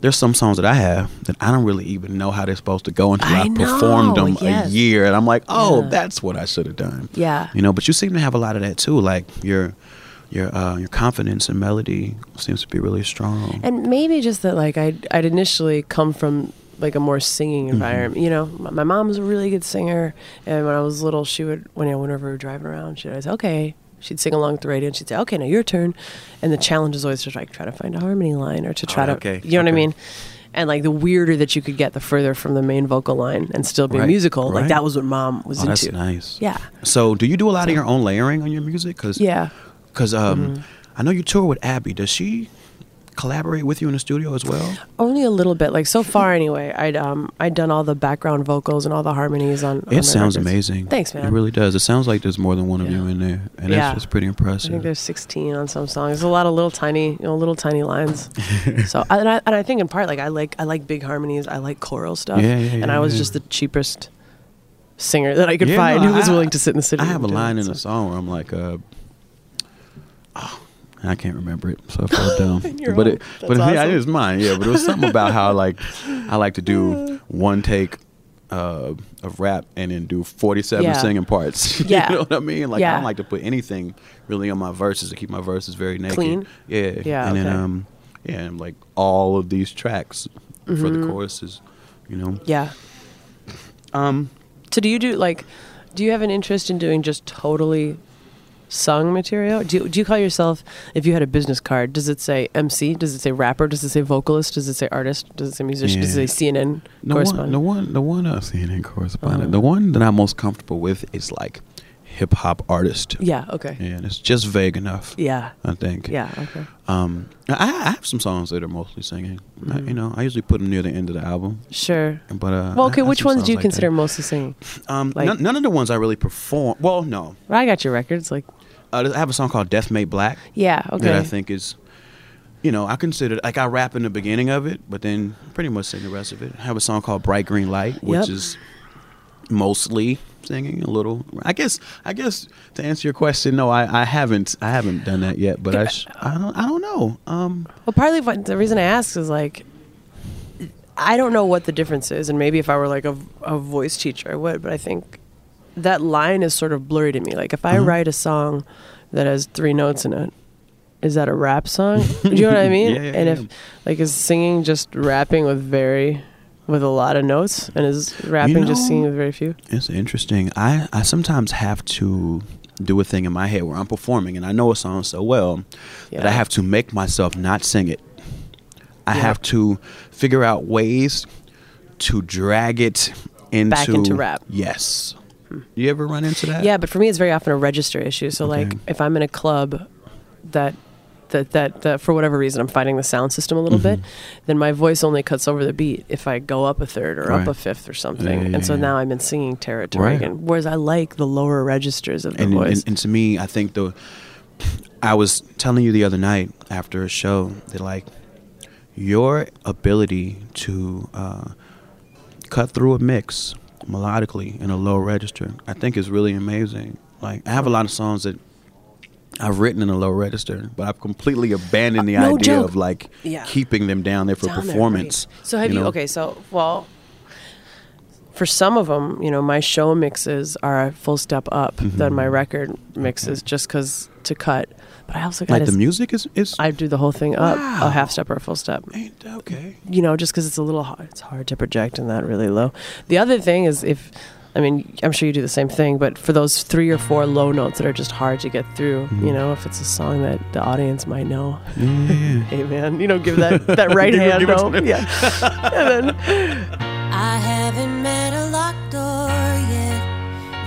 there's some songs that I have that I don't really even know how they're supposed to go until I, I performed them yes. a year, and I'm like, oh, Yeah. that's what I should have done. Yeah. You know, but you seem to have a lot of that too. Like your your uh, your confidence and melody seems to be really strong. And maybe just that, like, I'd, I'd initially come from like a more singing Mm-hmm. environment. You know, my, my mom was a really good singer, and when I was little, she would, when I whenever we were driving around, she'd always, okay, she'd sing along with the radio, and she'd say, okay, now your turn. And the challenge is always to like try to find a harmony line or to try Oh, to, okay, you know what I mean? And like the weirder that you could get, the further from the main vocal line and still be Right, musical. Like that was what mom was Oh, that's into. nice. Yeah. So, do you do a lot of your own layering on your music? Cause Yeah. Mm-hmm. Because um, I know you tour with Aby. Does she collaborate with you in the studio as well? Only a little bit. Like so far anyway, I'd um I'd done all the background vocals and all the harmonies on. on It sounds records. amazing. Thanks, man. It really does. It sounds like there's more than one of Yeah. you in there, and Yeah. that's, that's pretty impressive. I think there's 16 on some songs. There's a lot of little tiny, you know, little tiny lines. so, and I, and I think in part, like I like, I like big harmonies. I like choral stuff. Yeah, yeah, and I was yeah. just the cheapest singer that I could Yeah, find no, who was I- willing to sit in the city. I have a line it, in so. song where I'm like, uh, oh, I can't remember it, so I fell down. But it, That's but yeah, it awesome. mine. Yeah, but it was something about how like I like to do one take. Uh, of rap and then do 47 Yeah. singing parts. Yeah. you know what I mean? Like I don't like to put anything really on my verses to keep my verses very naked. Clean? Yeah. Yeah, And then okay. um yeah, and like all of these tracks for Mm-hmm. the choruses, you know. Yeah. Um So do you do like, do you have an interest in doing just totally sung material? Do you, do you call yourself, if you had a business card, does it say MC? Does it say rapper? Does it say vocalist? Does it say artist? Does it say musician? Does it say CNN The correspondent? one, the one, the one, uh, CNN correspondent. Uh-huh. The one that I'm most comfortable with is like hip hop artist. yeah. Okay. Yeah, and it's just vague enough. Yeah. I think. Yeah. Okay. Um, I, I have some songs that are mostly singing. Mm-hmm. you know, I usually put them near the end of the album. Sure. But uh, Well, okay. I Which ones do you like consider that. mostly singing? Um, like- none, none of the ones I really perform. Well, no. I got your records. Like, Uh, I have a song called "Death Made Black" yeah. Okay. that I think is, you know, I consider like I rap in the beginning of it, but then pretty much sing the rest of it. I have a song called "Bright Green Light," which Yep. is mostly singing a little. I guess. I guess to answer your question, no, I, I haven't. I haven't done that yet, but I, sh- I don't. I don't know. Um, Well, partly what, the reason I ask is like, I don't know what the difference is, and maybe if I were like a, a voice teacher, I would. But I think that line is sort of blurry to me. Like, if I Uh-huh. write a song that has three notes in it, is that a rap song? Do you know what I mean? Yeah, yeah, and yeah. if like is singing just rapping with very with a lot of notes, and is rapping just know- singing with very few? It's interesting. I, I sometimes have to do a thing in my head where I'm performing and I know a song so well that I have to make myself not sing it. I have to figure out ways to drag it into Back into rap. Yes. You ever run into that? Yeah, but for me, it's very often a register issue. So, like, if I'm in a club that that, that that for whatever reason I'm fighting the sound system a little bit, then my voice only cuts over the beat if I go up a third or up a fifth or something. Yeah, yeah, and so now I'm in singing territory Right. again. Whereas I like the lower registers of the and, voice. and and to me, I think the I was telling you the other night after a show that like your ability to uh, cut through a mix melodically in a low register, I think is really amazing. Like I have a lot of songs that I've written in a low register, but I've completely abandoned the Uh, no idea joke. of like Yeah. keeping them down there for Down there, performance. right. So have you, know? okay, so well for some of them, you know, my show mixes are a full step up than Mm-hmm. my record mixes just cuz to cut. But I also got Like the music is is I do the whole thing up Wow. a half step or a full step. ain't okay. You know, just because it's a little hard, it's hard to project in that really low. The other thing is if, I mean, I'm sure you do the same thing, but for those three or four low notes that are just hard to get through, mm. you know, if it's a song that the audience might know, Yeah, yeah, yeah. hey man, you know, give that that right Give hand give it to no, them. yeah, and then I haven't met a locked door yet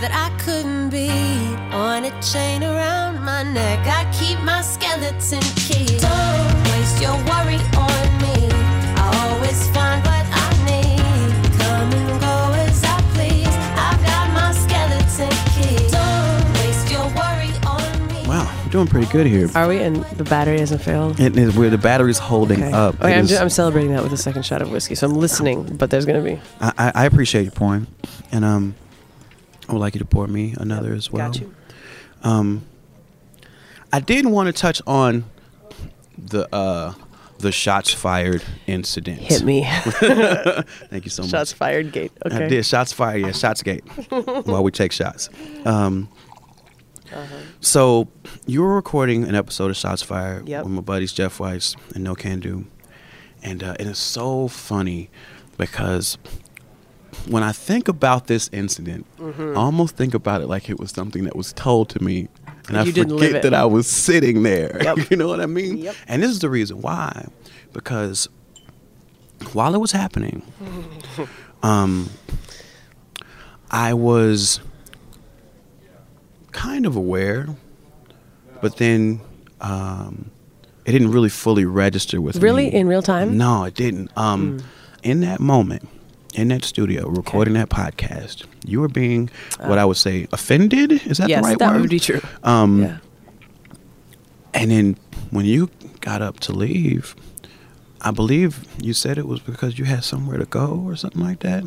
that I couldn't beat. On a chain around my neck, I keep my skeleton key. Don't waste your worry on me. I always find what I need. Come and go as I please. I've got my skeleton key. Don't waste your worry on me. Wow, you're doing pretty good here. are we? And the battery hasn't failed. It is where the battery's holding Okay. up. Okay, It I'm, is- ju- I'm celebrating that with a second shot of whiskey, so I'm listening, but there's gonna be. I, I I appreciate your point, and um, I would like you to pour me another as well. Got you. Um, I did want to touch on the uh the shots fired incident. Hit me. Thank you so much. Shots fired. Gate. Okay. I did shots fired. Yeah, shots gate. while we take shots. Um, Uh-huh. So you were recording an episode of Shots Fired Yep. with my buddies Jeff Weiss and Nocando, and uh, it is so funny because when I think about this incident, Mm-hmm. I almost think about it like it was something that was told to me, and I You didn't forget that I was sitting there. Yep. you know what I mean? Yep. And this is the reason why, because while it was happening, um, I was kind of aware, but then um, it didn't really fully register with Really? me. Really, in real time? No, it didn't. Um, In that moment, in that studio, recording that podcast, you were being what I would say offended. Is that Uh. yes, the right that word? would be true. Um, yeah. and then when you got up to leave, I believe you said it was because you had somewhere to go or something like that.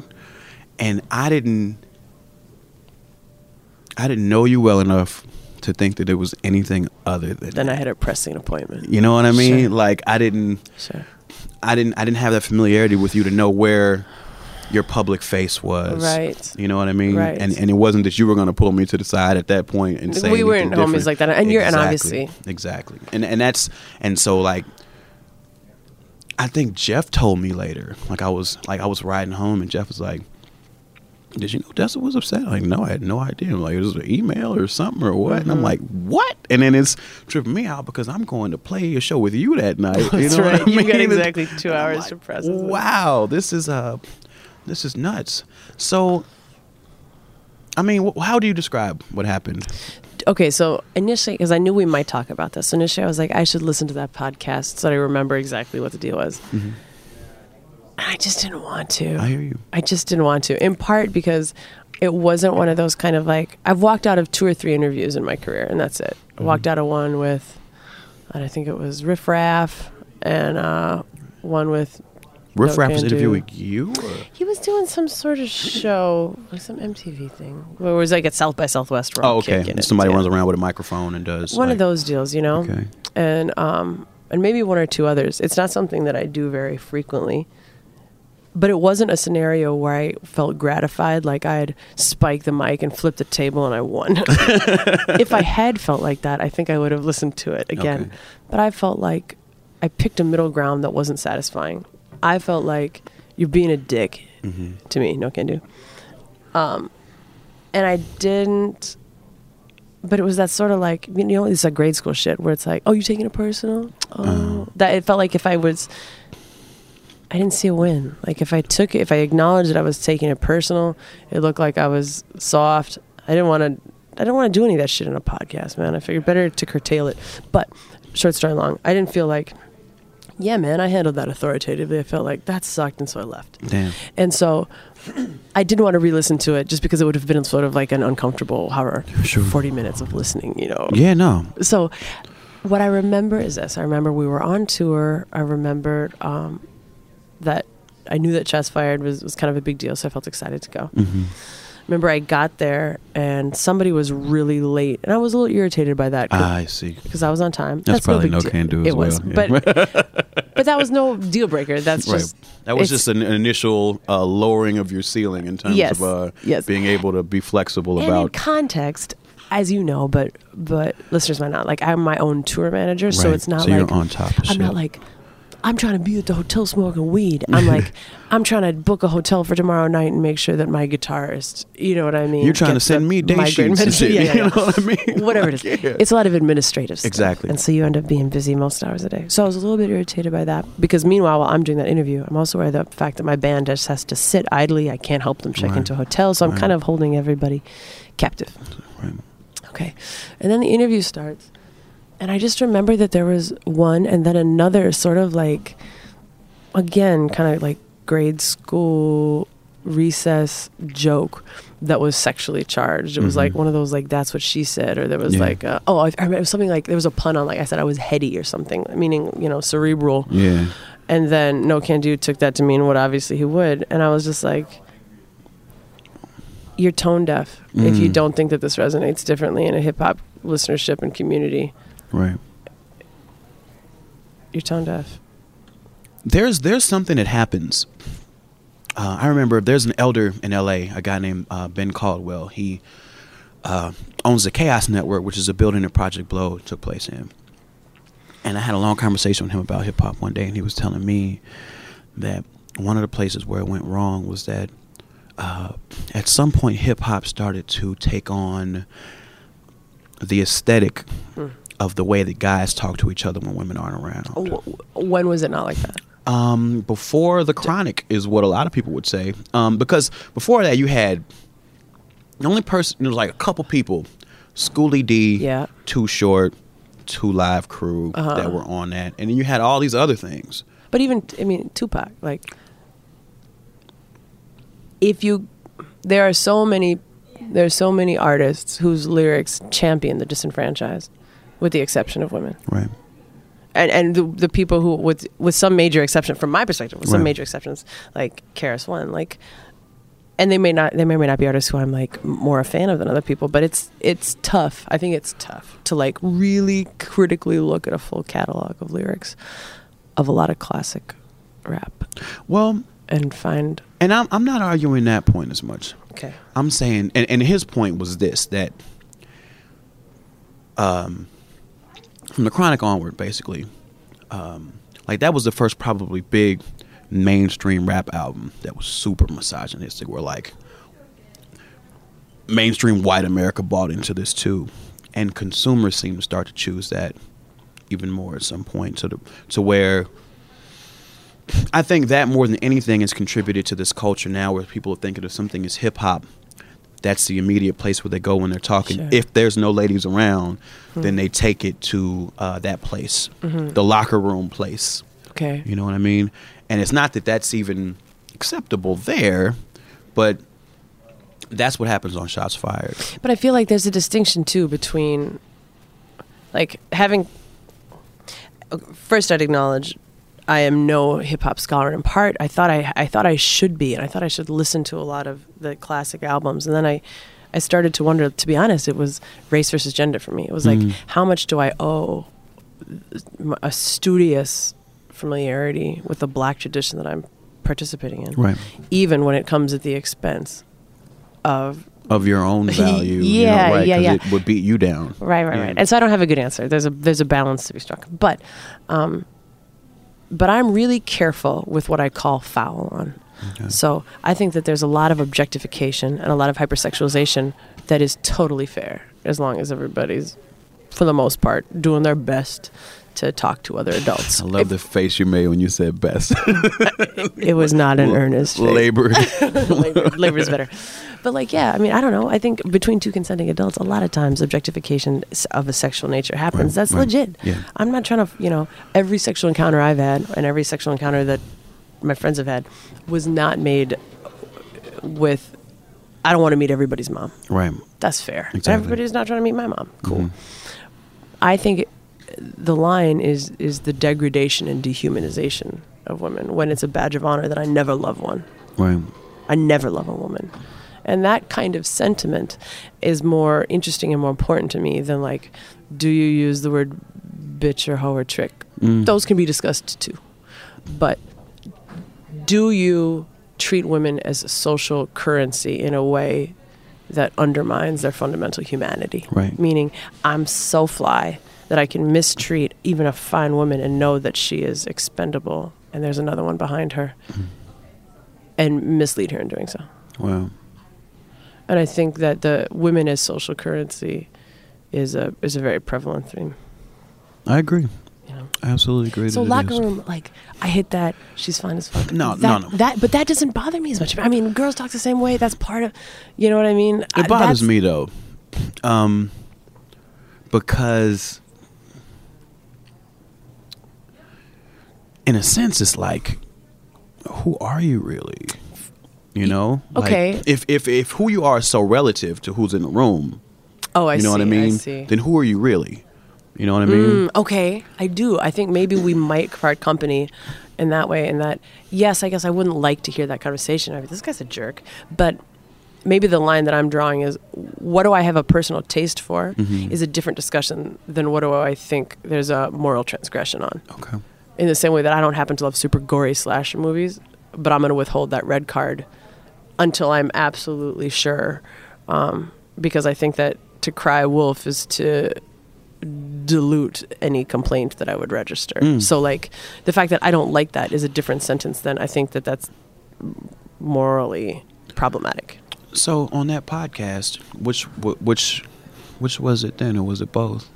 And I didn't I didn't know you well enough to think that it was anything other than Then I had a pressing appointment. You know what I mean? Sure. Like I didn't Sure. I didn't I didn't have that familiarity with you to know where your public face was. Right. You know what I mean? Right. And and it wasn't that you were gonna pull me to the side at that point and say We weren't anything homies like that. And you're- and obviously- Exactly. And and that's and so like I think Jeff told me later. Like I was like I was riding home and Jeff was like did you know Dessa was upset? Like, no, I had no idea. Like, it was an email or something or what? Mm-hmm. And I'm like, what? And then it's tripping me out because I'm going to play a show with you that night. you That's know what right. I You got exactly two hours like, to process it. Wow, this is uh, this is nuts. So, I mean, wh- how do you describe what happened? Okay, so initially, because I knew we might talk about this, so initially I was like, I should listen to that podcast so that I remember exactly what the deal was. And I just didn't want to. Mm-hmm. I hear you. I just didn't want to. In part because it wasn't one of those kind of like I've walked out of two or three interviews in my career, and that's it. I walked Mm-hmm. out of one with, I think it was Riff Raff, and uh, one with. Riff No Raff was Can Do. interviewing you. Or? He was doing some sort of show, like some MTV thing, where it was like at South by Southwest. where Oh, okay. kicking it. Somebody Yeah. runs around with a microphone and does One like- of those deals, you know. Okay. and um and maybe one or two others. It's not something that I do very frequently. But it wasn't a scenario where I felt gratified, like I had spiked the mic and flipped the table and I won. if I had felt like that, I think I would have listened to it again. Okay. But I felt like I picked a middle ground that wasn't satisfying. I felt like you're being a dick Mm-hmm. to me. Nocando. Um, and I didn't. But it was that sort of like you know it's like grade school shit where it's like oh you taking it personal oh Uh. that it felt like if I was I didn't see a win like if I took it if I acknowledged that I was taking it personal it looked like I was soft I didn't want to I didn't want to do any of that shit in a podcast man I figured better to curtail it but short story long I didn't feel like yeah man I handled that authoritatively I felt like that sucked and so I left Damn. and so I didn't want to re-listen to it just because it would have been sort of like an uncomfortable however Sure. 40 minutes of listening, you know. Yeah. No. So what I remember is this. I remember we were on tour. I remembered um, that I knew that Shots Fired was, was kind of a big deal, so I felt excited to go. Mm-hmm. Remember I got there and somebody was really late and I was a little irritated by that 'cause- I see. because I was on time. That's, probably big no can do as It was, yeah. but but that was no deal breaker. That's right. just That was just an initial uh, lowering of your ceiling in terms Yes, of uh, yes. being able to be flexible and in about. context, as you know, but but listeners might not. Like I'm my own tour manager, so it's not So like you're on top of I'm shit. not like I'm trying to be at the hotel smoking weed. I'm like I'm trying to book a hotel for tomorrow night and make sure that my guitarist, you know what I mean. You're trying to send me day sheets and shit. Yeah, yeah, You know what I mean? Whatever it is, yeah. it's a lot of administrative stuff. Exactly. And so you end up being busy most hours a day. So I was a little bit irritated by that because meanwhile, while I'm doing that interview, I'm also aware of the fact that my band just has to sit idly. I can't help them check Right. into hotels, so I'm Right. kind of holding everybody captive. Right. Okay. And then the interview starts. And I just remember that there was one and then another sort of like, again, kind of like grade school recess joke that was sexually charged. It was Mhm. like one of those, like, that's what she said. Or there was Yeah. like, uh, oh, I, I remember it was something like, there was a pun on, like, I said I was heady or something, meaning, you know, cerebral. Yeah. And then Nocando took that to mean what obviously he would. And I was just like, you're tone deaf if you Mm. don't think that this resonates differently in a hip hop listenership and community. Right. You're tone deaf. There's there's something that happens. Uh, I remember there's an elder in L.A. A guy named uh, Ben Caldwell. He uh, owns the KAOS Network, which is a building that Project Blowed took place in. And I had a long conversation with him about hip hop one day, and he was telling me that one of the places where it went wrong was that uh, at some point hip hop started to take on the aesthetic Hmm. Of the way that guys talk to each other when women aren't around. Oh, when was it not like that? Um, before the Chronic is what a lot of people would say. Um, because before that, you had the only person. There was like a couple people, Schoolly D, Yeah. Too Short, Two Live Crew Uh-huh. that were on that, and then you had all these other things. But even I mean Tupac, like if you there are so many there are so many artists whose lyrics champion the disenfranchised, with the exception of women. Right. And and the, the people who with with some major exception from my perspective, with some Right. major exceptions, like KRS-One, like and they may not they may or may not be artists who I'm like more a fan of than other people, but it's it's tough. I think it's tough to like really critically look at a full catalog of lyrics of a lot of classic rap Well, and find and I'm I'm not arguing that point as much. okay I'm saying, and, and his point was this that, um, from the Chronic onward, basically, um, like that was the first probably big mainstream rap album that was super misogynistic. Where like mainstream white America bought into this too, and consumers seem to start to choose that even more at some point to the to where I think that more than anything has contributed to this culture now where people are thinking of something as hip hop. That's the immediate place where they go when they're talking. Sure. If there's no ladies around, then hmm. they take it to uh, that place, mm-hmm. the locker room place. okay You know what I mean? And it's not that that's even acceptable there, but that's what happens on Shots Fired. But I feel like there's a distinction too between like having uh, first I'd acknowledge I am no hip hop scholar in part. I thought I I thought I should be and I thought I should listen to a lot of the classic albums and then I I started to wonder to be honest it was race versus gender for me. It was like how much do I owe a studious familiarity with the black tradition that I'm participating in. Right. Even when it comes at the expense of Of your own value. you know, Yeah, right, yeah, yeah. It would beat you down. Right, right, Yeah. right. And so I don't have a good answer. There's a there's a balance to be struck. But um but I'm really careful with what I call foul on. So I think that there's a lot of objectification and a lot of hypersexualization that is totally fair as long as everybody's for the most part doing their best to talk to other adults. I love the face you made when you said best. It was not an earnest labor, labor is better. But like, yeah, I mean, I don't know. I think between two consenting adults, a lot of times objectification of a sexual nature happens. Right, That's right. legit. Yeah. I'm not trying to, you know, every sexual encounter I've had and every sexual encounter that my friends have had was not made with. I don't want to meet everybody's mom. right. That's fair. Exactly. everybody's not trying to meet my mom. Cool. Mhm. I think the line is is the degradation and dehumanization of women when it's a badge of honor that I never love one. Right. I never love a woman. And that kind of sentiment is more interesting and more important to me than like, do you use the word bitch or hoe or trick? Mm. Those can be discussed too. But do you treat women as a social currency in a way that undermines their fundamental humanity? Right. Meaning, I'm so fly that I can mistreat even a fine woman and know that she is expendable and there's another one behind her and mislead her in doing so. Wow. And I think that the women as social currency is a is a very prevalent theme. I agree. You know. I absolutely agree. So that it locker is. room, like I hit that. She's fine as fuck. No, that, no, no. That, but that doesn't bother me as much. I mean, girls talk the same way. That's part of, you know what I mean. It bothers me though, um, because in a sense, it's like, who are you really? You know, Like, okay. if if if who you are is so relative to who's in the room, Oh, I you know see. what I mean? see. Then who are you really? You know what I mean? Mm, okay, I do. I think maybe we might part company in that way. In that, yes, I guess I wouldn't like to hear that conversation. I mean, this guy's a jerk. But maybe the line that I'm drawing is, what do I have a personal taste for? Mm-hmm. Is a different discussion than what do I think there's a moral transgression on. Okay. In the same way that I don't happen to love super gory slasher movies, but I'm going to withhold that red card until I'm absolutely sure, um, because I think that to cry wolf is to dilute any complaint that I would register. Mm. So like the fact that I don't like that is a different sentence than I think that that's morally problematic. So on that podcast, which which which was it then, or was it both?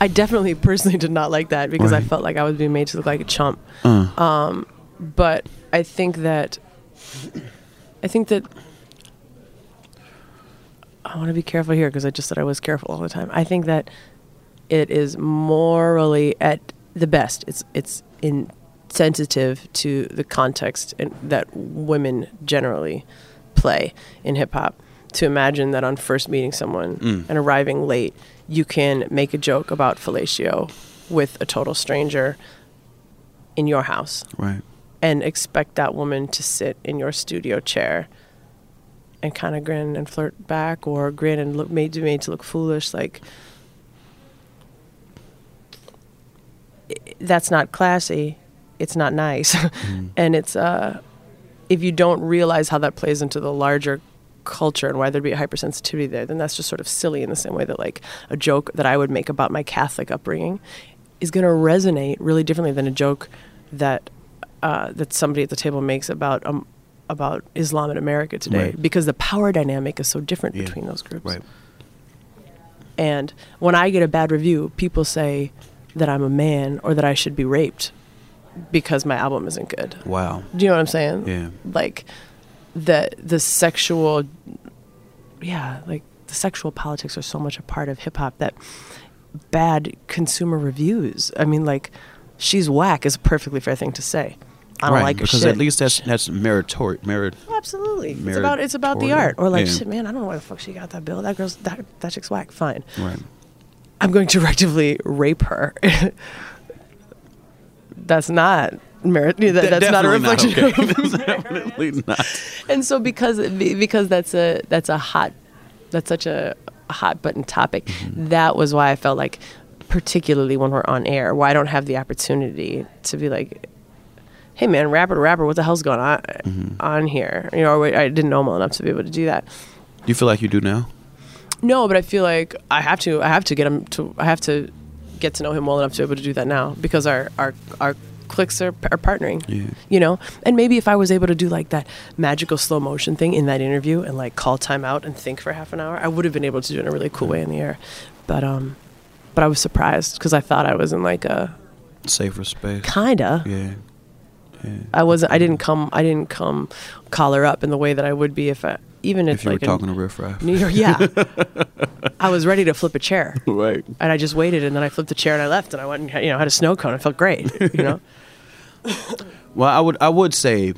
I definitely personally did not like that because I felt like I was being made to look like a chump. Uh, But I think that I think that I want to be careful here because I just said I was careful all the time. I think that it is morally at the best. It's it's insensitive to the context and that women generally play in hip hop. To imagine that on first meeting someone mm. and arriving late, you can make a joke about fellatio with a total stranger in your house right. And expect that woman to sit in your studio chair and kind of grin and flirt back or grin and look made made to look foolish like that's not classy. It's not nice. And it's uh if you don't realize how that plays into the larger culture and why there'd be a hypersensitivity there then that's just sort of silly in the same way that like a joke that i would make about my catholic upbringing is going to resonate really differently than a joke that uh, that somebody at the table makes about um, about Islam in America today Right. because the power dynamic is so different Yeah. between those groups. Right. And when I get a bad review, people say that I'm a man or that I should be raped because my album isn't good. Wow. Do you know what I'm saying? Yeah. Like the the sexual yeah, like the sexual politics are so much a part of hip hop that bad consumer reviews. I mean like she's whack is a perfectly fair thing to say. I don't right. like her because shit. at least that's that's meritorious. Merit. Absolutely. It's about it's about the art. Or like Yeah. shit, man, I don't know why the fuck she got that bill. That girl's that that chick's whack. Fine. Right. I'm going to actively rape her. that's not merit. That, that's not a Definitely reflection. okay. of definitely not. and so because because that's a that's a hot that's such a hot button topic Mm-hmm. that was why i felt like particularly when we're on air why i don't have the opportunity to be like hey man rapper to rapper what the hell's going on Mm-hmm. on here you know i didn't know him well enough to be able to do that Do you feel like you do now? no but i feel like i have to i have to get him to i have to get to know him well enough to be able to do that now because our our our clicks are, are partnering Yeah. you know and maybe if i was able to do like that magical slow motion thing in that interview and like call time out and think for half an hour i would have been able to do it in a really cool way in the air but um but i was surprised because i thought i was in like a Safer space. kinda Yeah. Yeah. i wasn't i didn't come i didn't come collar up in the way that i would be if i even if, If you like were talking to Riff Raff. new york yeah i was ready to flip a chair Right. and i just waited and then i flipped the chair and i left and i went and you know had a snow cone it felt great you know Well, I would I would say,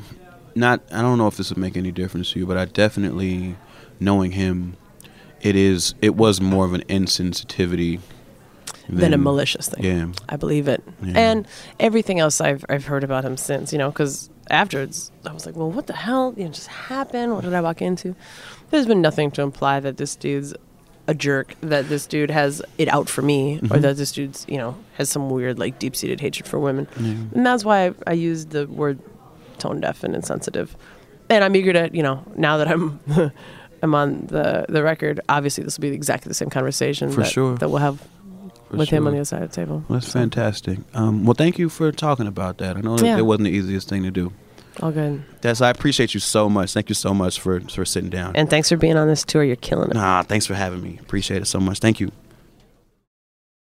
not. I don't know if this would make any difference to you, but I definitely, knowing him, it is. It was more of an insensitivity than a malicious thing Yeah. I believe it. Yeah. And everything else I've I've heard about him since, you know, because afterwards I was like, well, what the hell, you know, just happened? What did I walk into? There's been nothing to imply that this dude's a jerk, that this dude has it out for me, or Mhm. that this dude's, you know, has some weird like deep seated hatred for women. Yeah. And that's why I, I used the word tone deaf and insensitive. And I'm eager to, you know, now that I'm I'm on the the record, obviously this will be exactly the same conversation For that, sure. that we'll have For with him on the other side of the table. Well, that's So, fantastic. Um, well, thank you for talking about that. I know that Yeah. it wasn't the easiest thing to do. All good. That's I appreciate you so much. Thank you so much for for sitting down. And thanks for being on this tour. You're killing it. Ah, thanks for having me. Appreciate it so much. Thank you.